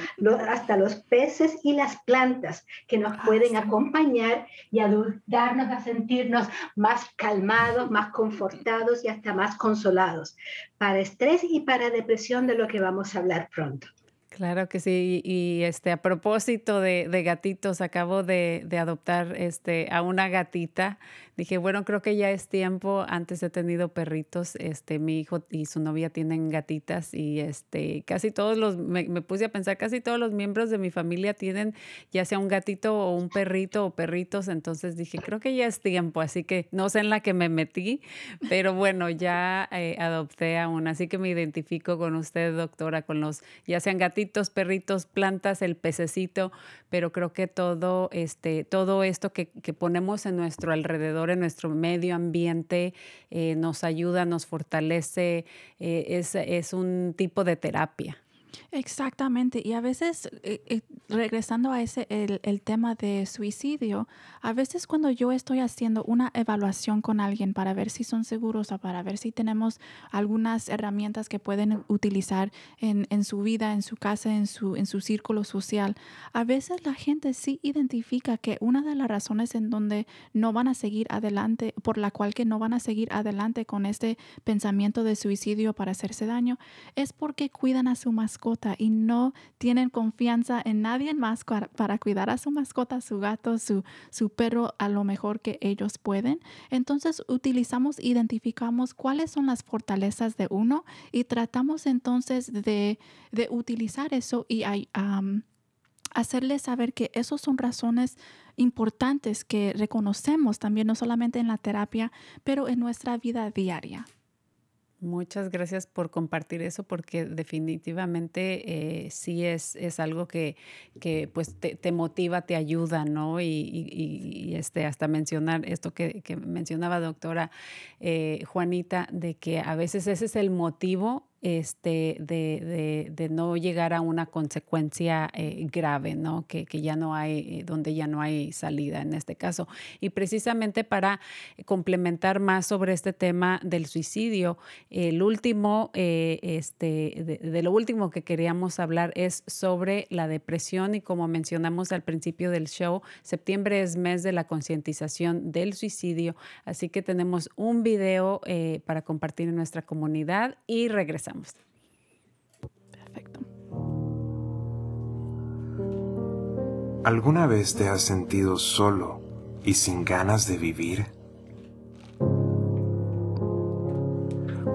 hasta los peces y las plantas que nos ah, pueden acompañar y ayudarnos a sentirnos más calmados, más confortados y hasta más consolados para estrés y para depresión de lo que vamos a hablar pronto. Claro que sí, y este a propósito de, de gatitos, acabo de, de, adoptar este a una gatita. Dije, bueno, creo que ya es tiempo. Antes he tenido perritos, este, mi hijo y su novia tienen gatitas y este, casi todos los, me, me puse a pensar, casi todos los miembros de mi familia tienen ya sea un gatito o un perrito o perritos. Entonces dije, creo que ya es tiempo, así que no sé en la que me metí, pero bueno, ya eh, adopté a una, así que me identifico con usted, doctora, con los, ya sean gatitos perritos, plantas, el pececito, pero creo que todo, este, todo esto que, ponemos en nuestro alrededor, en nuestro medio ambiente, eh, nos ayuda, nos fortalece, eh, es, es un tipo de terapia. Exactamente. Y a veces, eh, eh, regresando a ese, el, el, tema de suicidio, a veces cuando yo estoy haciendo una evaluación con alguien para ver si son seguros o para ver si tenemos algunas herramientas que pueden utilizar en, en su vida, en su casa, en su, en su círculo social, a veces la gente sí identifica que una de las razones en donde no van a seguir adelante, por la cual que no van a seguir adelante con este pensamiento de suicidio para hacerse daño, es porque cuidan a su mascota y no tienen confianza en nadie más para cuidar a su mascota, su gato, su, su perro a lo mejor que ellos pueden. Entonces utilizamos, identificamos cuáles son las fortalezas de uno y tratamos entonces de, de utilizar eso y um, hacerles saber que esas son razones importantes que reconocemos también no solamente en la terapia, pero en nuestra vida diaria. Muchas gracias por compartir eso porque definitivamente eh, sí es, es algo que, que pues te, te, motiva, te ayuda, ¿no? Y, y, y, este, hasta mencionar esto que, que mencionaba doctora eh, Juanita, de que a veces ese es el motivo este, de, no llegar a una consecuencia eh, grave, ¿no? Que, ya no hay, donde ya no hay salida en este caso. Y precisamente para complementar más sobre este tema del suicidio, el último, eh, este, de, lo último que queríamos hablar es sobre la depresión y como mencionamos al principio del show, septiembre es mes de la concientización del suicidio, así que tenemos un video eh, para compartir en nuestra comunidad y Perfecto. ¿Alguna vez te has sentido solo y sin ganas de vivir?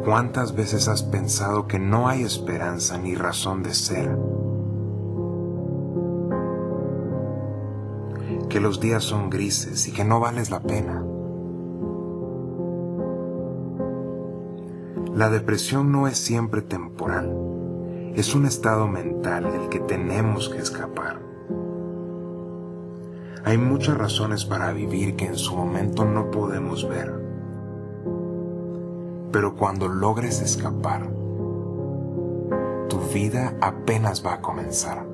¿Cuántas veces has pensado que no hay esperanza ni razón de ser? Que los días son grises y que no vales la pena. La depresión no es siempre temporal, es un estado mental del que tenemos que escapar. Hay muchas razones para vivir que en su momento no podemos ver, pero cuando logres escapar, tu vida apenas va a comenzar.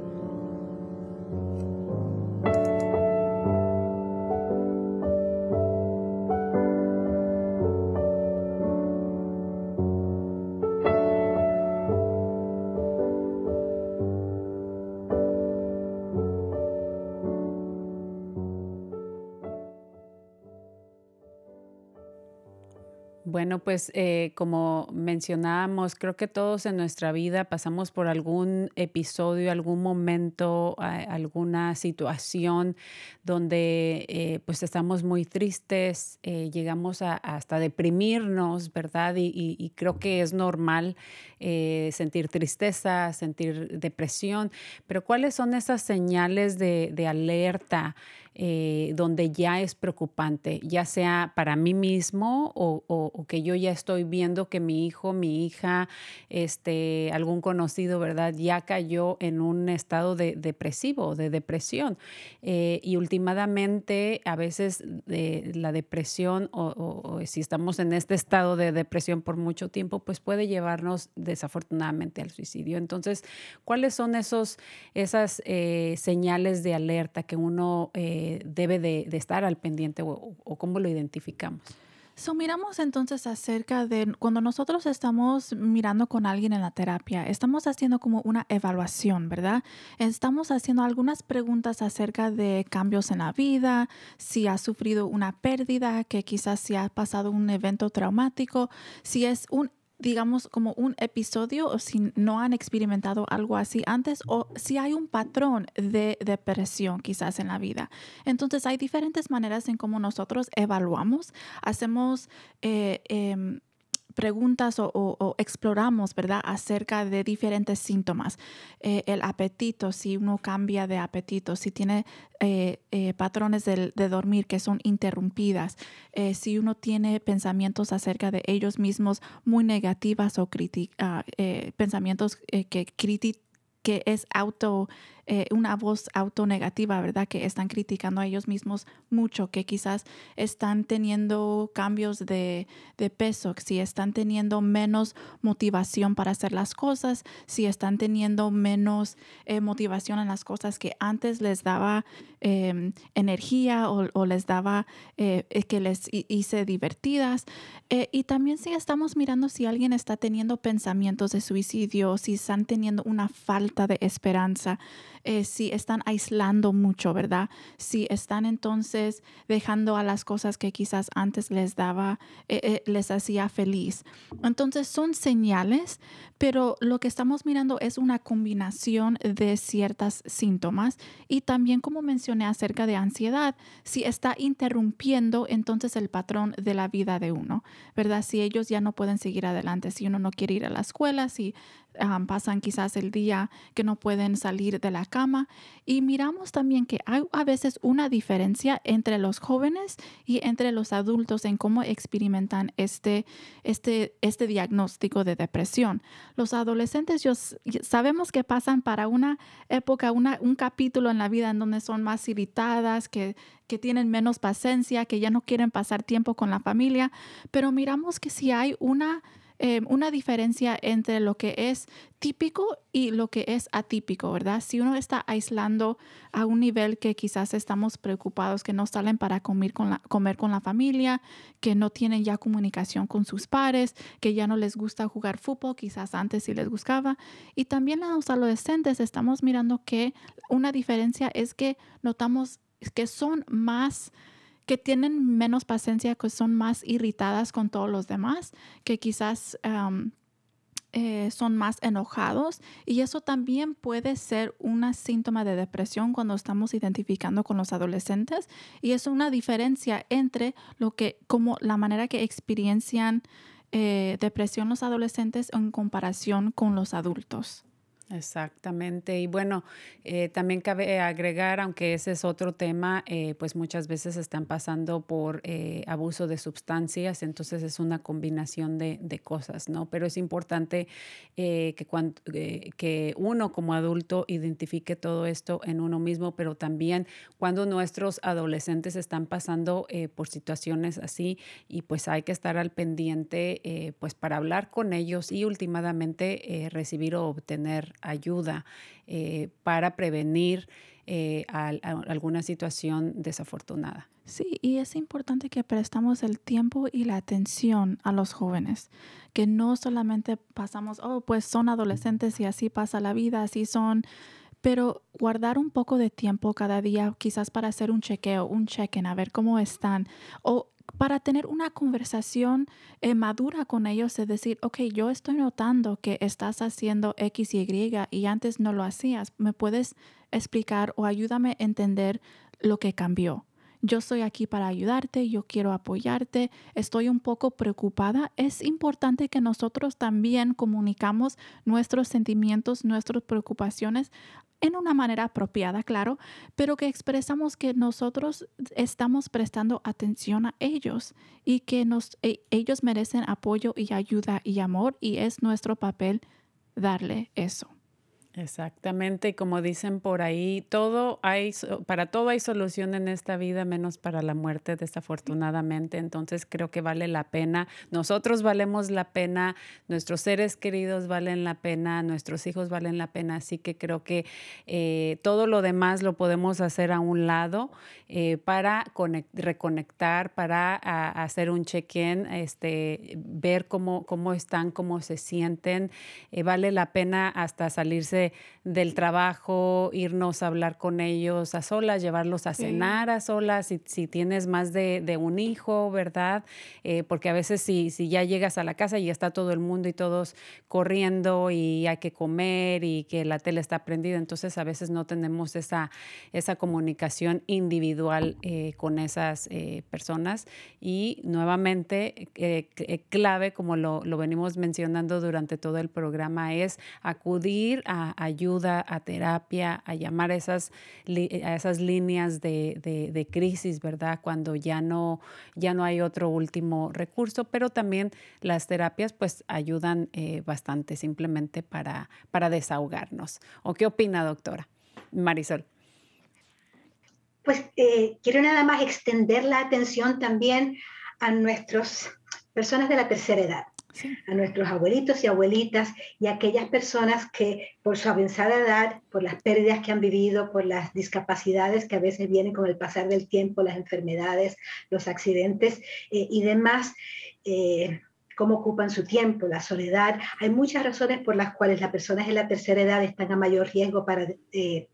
Pues eh, como mencionábamos, creo que todos en nuestra vida pasamos por algún episodio, algún momento, alguna situación donde eh, pues estamos muy tristes, eh, llegamos a, hasta deprimirnos, ¿verdad? Y, creo que es normal sentir tristeza, sentir depresión, pero ¿cuáles son esas señales de alerta? Eh, donde ya es preocupante, ya sea para mí mismo o, que yo ya estoy viendo que mi hijo, mi hija, este, algún conocido, ¿verdad? Ya cayó en un estado de depresivo, de depresión. Eh, y últimamente a veces de la depresión o, si estamos en este estado de depresión por mucho tiempo, pues puede llevarnos desafortunadamente al suicidio. Entonces, ¿cuáles son esos, esas eh, señales de alerta que uno eh, debe de, estar al pendiente o, o cómo lo identificamos? So, miramos entonces acerca de cuando nosotros estamos mirando con alguien en la terapia, estamos haciendo como una evaluación, ¿verdad? Estamos haciendo algunas preguntas acerca de cambios en la vida, si ha sufrido una pérdida, que quizás si ha pasado un evento traumático, si es un digamos, como un episodio o si no han experimentado algo así antes o si hay un patrón de depresión quizás en la vida. Entonces hay diferentes maneras en cómo nosotros evaluamos, hacemos... Eh, em, preguntas o, exploramos, ¿verdad?, acerca de diferentes síntomas. Eh, el apetito, si uno cambia de apetito, si tiene eh, eh, patrones de, dormir que son interrumpidas, si uno tiene pensamientos acerca de ellos mismos muy negativas o ah, pensamientos que, que es auto eh, una voz autonegativa, ¿verdad? Que están criticando a ellos mismos mucho, que quizás están teniendo cambios de, peso, si están teniendo menos motivación para hacer las cosas, si están teniendo menos eh, motivación en las cosas que antes les daba em, energía o, les daba eh, que les hice divertidas. y también si estamos mirando si alguien está teniendo pensamientos de suicidio, si están teniendo una falta de esperanza. Eh, si están aislando mucho, ¿verdad? Si están entonces dejando a las cosas que quizás antes les daba, eh, eh, les hacía feliz. Entonces son señales, pero lo que estamos mirando es una combinación de ciertas síntomas y también como mencioné acerca de ansiedad, si está interrumpiendo entonces el patrón de la vida de uno, ¿verdad? Si ellos ya no pueden seguir adelante, si uno no quiere ir a la escuela, si pasan quizás el día que no pueden salir de la cama. Y miramos también que hay a veces una diferencia entre los jóvenes y entre los adultos en cómo experimentan este, este, este diagnóstico de depresión. Los adolescentes yo, sabemos que pasan para una época, una, un capítulo en la vida en donde son más irritadas, que, que tienen menos paciencia, que ya no quieren pasar tiempo con la familia, pero miramos que si hay una eh, una diferencia entre lo que es típico y lo que es atípico, ¿verdad? Si uno está aislando a un nivel que quizás estamos preocupados que no salen para comer con la, comer con la familia, que no tienen ya comunicación con sus pares, que ya no les gusta jugar fútbol, quizás antes sí les gustaba. Y también a los adolescentes estamos mirando que una diferencia es que notamos que son más que tienen menos paciencia, que son más irritadas con todos los demás, que quizás eh, son más enojados y eso también puede ser un síntoma de depresión cuando estamos identificando con los adolescentes y es una diferencia entre lo que, como la manera que experiencian eh, depresión los adolescentes en comparación con los adultos. Exactamente. Y bueno, eh, también cabe agregar, aunque ese es otro tema, eh, pues muchas veces están pasando por eh, abuso de sustancias, entonces es una combinación de, cosas, ¿no? Pero es importante que, cuando, que uno como adulto identifique todo esto en uno mismo, pero también cuando nuestros adolescentes están pasando por situaciones así y pues hay que estar al pendiente, pues para hablar con ellos y últimamente recibir o obtener ayuda eh, para prevenir eh, alguna situación desafortunada. Sí, y es importante que prestamos el tiempo y la atención a los jóvenes, que no solamente pasamos, oh, pues son adolescentes y así pasa la vida, así son, pero guardar un poco de tiempo cada día, quizás para hacer un chequeo, un check-in, a ver cómo están, o para tener una conversación eh, madura con ellos, es decir, ok, yo estoy notando que estás haciendo X y Y y antes no lo hacías, ¿me puedes explicar o ayúdame a entender lo que cambió? Yo estoy aquí para ayudarte, yo quiero apoyarte, estoy un poco preocupada. Es importante que nosotros también comunicamos nuestros sentimientos, nuestras preocupaciones en una manera apropiada, claro, pero que expresamos que nosotros estamos prestando atención a ellos y que e, ellos merecen apoyo y ayuda y amor y es nuestro papel darle eso. Exactamente, como dicen por ahí, todo hay, para todo hay solución en esta vida, menos para la muerte, desafortunadamente. Entonces creo que vale la pena. Nosotros valemos la pena, nuestros seres queridos valen la pena, nuestros hijos valen la pena. Así que creo que eh, todo lo demás lo podemos hacer a un lado eh, para reconectar, para hacer un check-in, este, ver cómo, cómo están, cómo se sienten. Eh, vale la pena hasta salirse de, del trabajo, irnos a hablar con ellos a solas, llevarlos a cenar a solas, si, si tienes más de, de, un hijo, ¿verdad? Eh, porque a veces si, si ya llegas a la casa y está todo el mundo y todos corriendo y hay que comer y que la tele está prendida, entonces a veces no tenemos esa, esa comunicación individual eh, con esas eh, personas y nuevamente clave, como lo, lo venimos mencionando durante todo el programa, es acudir a ayuda, a terapia, a llamar a esas, a esas líneas de, de, crisis, ¿verdad? Cuando ya no, ya no hay otro último recurso, pero también las terapias pues ayudan eh, bastante simplemente para, para desahogarnos. ¿O qué opina, doctora Marisol? Pues eh, quiero nada más extender la atención también a nuestras personas de la tercera edad a nuestros abuelitos y abuelitas y a aquellas personas que por su avanzada edad, por las pérdidas que han vivido, por las discapacidades que a veces vienen con el pasar del tiempo, las enfermedades, los accidentes eh, y demás, eh, cómo ocupan su tiempo, la soledad. Hay muchas razones por las cuales las personas de la tercera edad están a mayor riesgo para eh,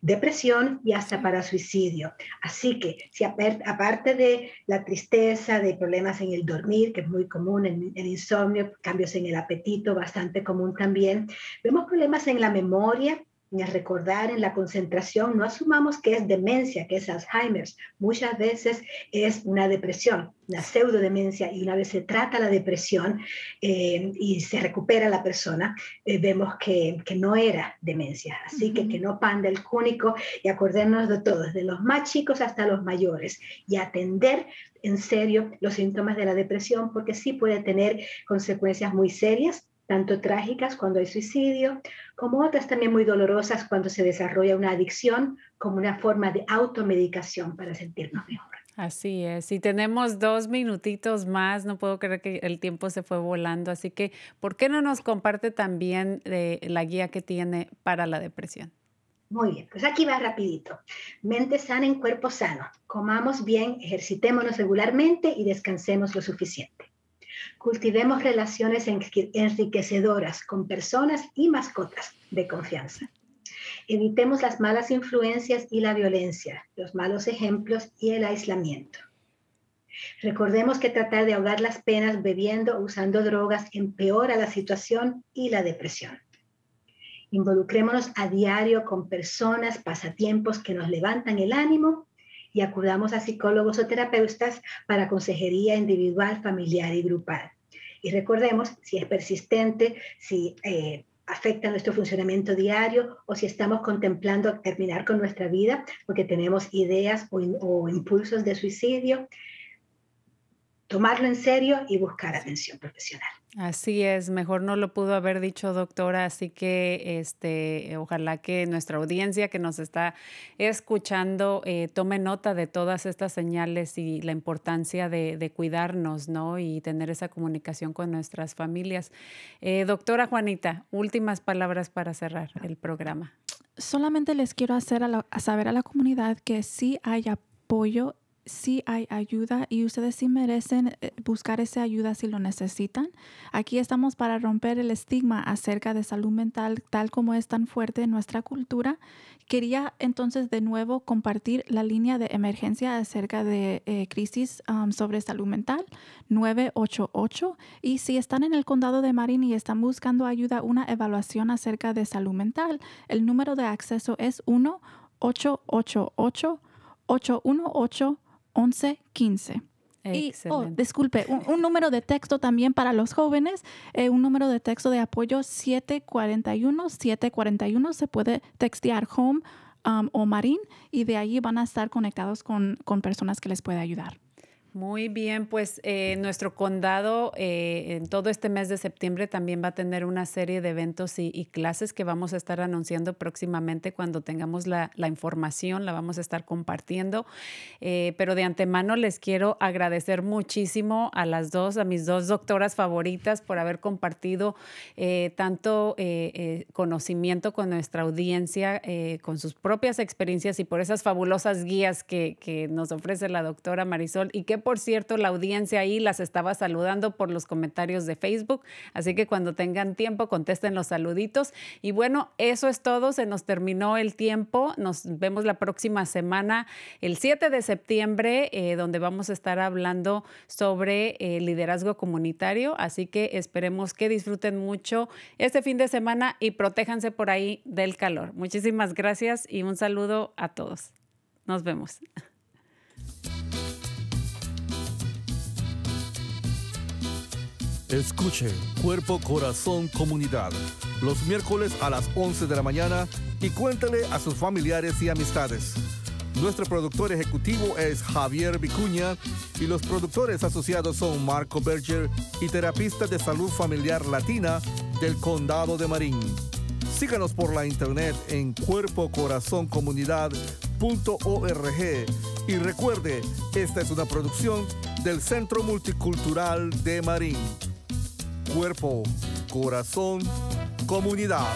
depresión y hasta para suicidio. Así que, si aparte de la tristeza, de problemas en el dormir, que es muy común, en el insomnio, cambios en el apetito, bastante común también, vemos problemas en la memoria, en el recordar, en la concentración, no asumamos que es demencia, que es Alzheimer. Muchas veces es una depresión, una pseudodemencia, y una vez se trata la depresión eh, y se recupera la persona, eh, vemos que, que, no era demencia. Así que que no panda el cúnico y acordarnos de todos, de los más chicos hasta los mayores, y atender en serio los síntomas de la depresión, porque sí puede tener consecuencias muy serias tanto trágicas cuando hay suicidio, como otras también muy dolorosas cuando se desarrolla una adicción como una forma de automedicación para sentirnos mejor. Así es. Y tenemos dos minutitos más. No puedo creer que el tiempo se fue volando. Así que, ¿por qué no nos comparte también eh, la guía que tiene para la depresión? Muy bien, pues aquí va rapidito. Mente sana en cuerpo sano. Comamos bien, ejercitémonos regularmente y descansemos lo suficiente. Cultivemos relaciones enriquecedoras con personas y mascotas de confianza. Evitemos las malas influencias y la violencia, los malos ejemplos y el aislamiento. Recordemos que tratar de ahogar las penas bebiendo o usando drogas empeora la situación y la depresión. Involucrémonos a diario con personas, pasatiempos que nos levantan el ánimo y acudamos a psicólogos o terapeutas para consejería individual, familiar y grupal. Y recordemos, si es persistente, si eh, afecta nuestro funcionamiento diario o si estamos contemplando terminar con nuestra vida porque tenemos ideas o impulsos de suicidio, tomarlo en serio y buscar atención profesional. Así es, mejor no lo pudo haber dicho doctora, así que este, ojalá que nuestra audiencia que nos está escuchando eh, tome nota de todas estas señales y la importancia de, cuidarnos, ¿no? Y tener esa comunicación con nuestras familias. Eh, doctora Juanita, últimas palabras para cerrar el programa. Solamente les quiero hacer a saber a la comunidad que sí hay apoyo sí hay ayuda y ustedes sí merecen eh, buscar esa ayuda si lo necesitan. Aquí estamos para romper el estigma acerca de salud mental tal como es tan fuerte en nuestra cultura. Quería entonces de nuevo compartir la línea de emergencia acerca de eh, crisis sobre salud mental 988 y si están en el condado de Marin y están buscando ayuda, una evaluación acerca de salud mental, el número de acceso es 1 888 818 1115. Y, oh, disculpe, un, número de texto también para los jóvenes, eh, un número de texto de apoyo 741, 741 se puede textear home um, o marín y de ahí van a estar conectados con, con personas que les puede ayudar. Muy bien, pues eh, nuestro condado eh, en todo este mes de septiembre también va a tener una serie de eventos y, clases que vamos a estar anunciando próximamente cuando tengamos la, información, la vamos a estar compartiendo. Eh, pero de antemano les quiero agradecer muchísimo a las dos, a mis dos doctoras favoritas por haber compartido tanto conocimiento con nuestra audiencia, con sus propias experiencias y por esas fabulosas guías que, que nos ofrece la doctora Marisol y que por cierto, la audiencia ahí las estaba saludando por los comentarios de Facebook, así que cuando tengan tiempo contesten los saluditos. Y bueno, eso es todo, se nos terminó el tiempo, nos vemos la próxima semana, el 7 de septiembre, eh, donde vamos a estar hablando sobre eh, liderazgo comunitario, así que esperemos que disfruten mucho este fin de semana y protéjanse por ahí del calor. Muchísimas gracias y un saludo a todos. Nos vemos. Escuche Cuerpo, Corazón, Comunidad los miércoles a las 11 de la mañana y cuéntale a sus familiares y amistades. Nuestro productor ejecutivo es Javier Vicuña y los productores asociados son Marco Berger y terapista de salud familiar latina del Condado de Marín. Síganos por la internet en cuerpocorazoncomunidad.org y recuerde, esta es una producción del Centro Multicultural de Marín cuerpo, corazón, comunidad.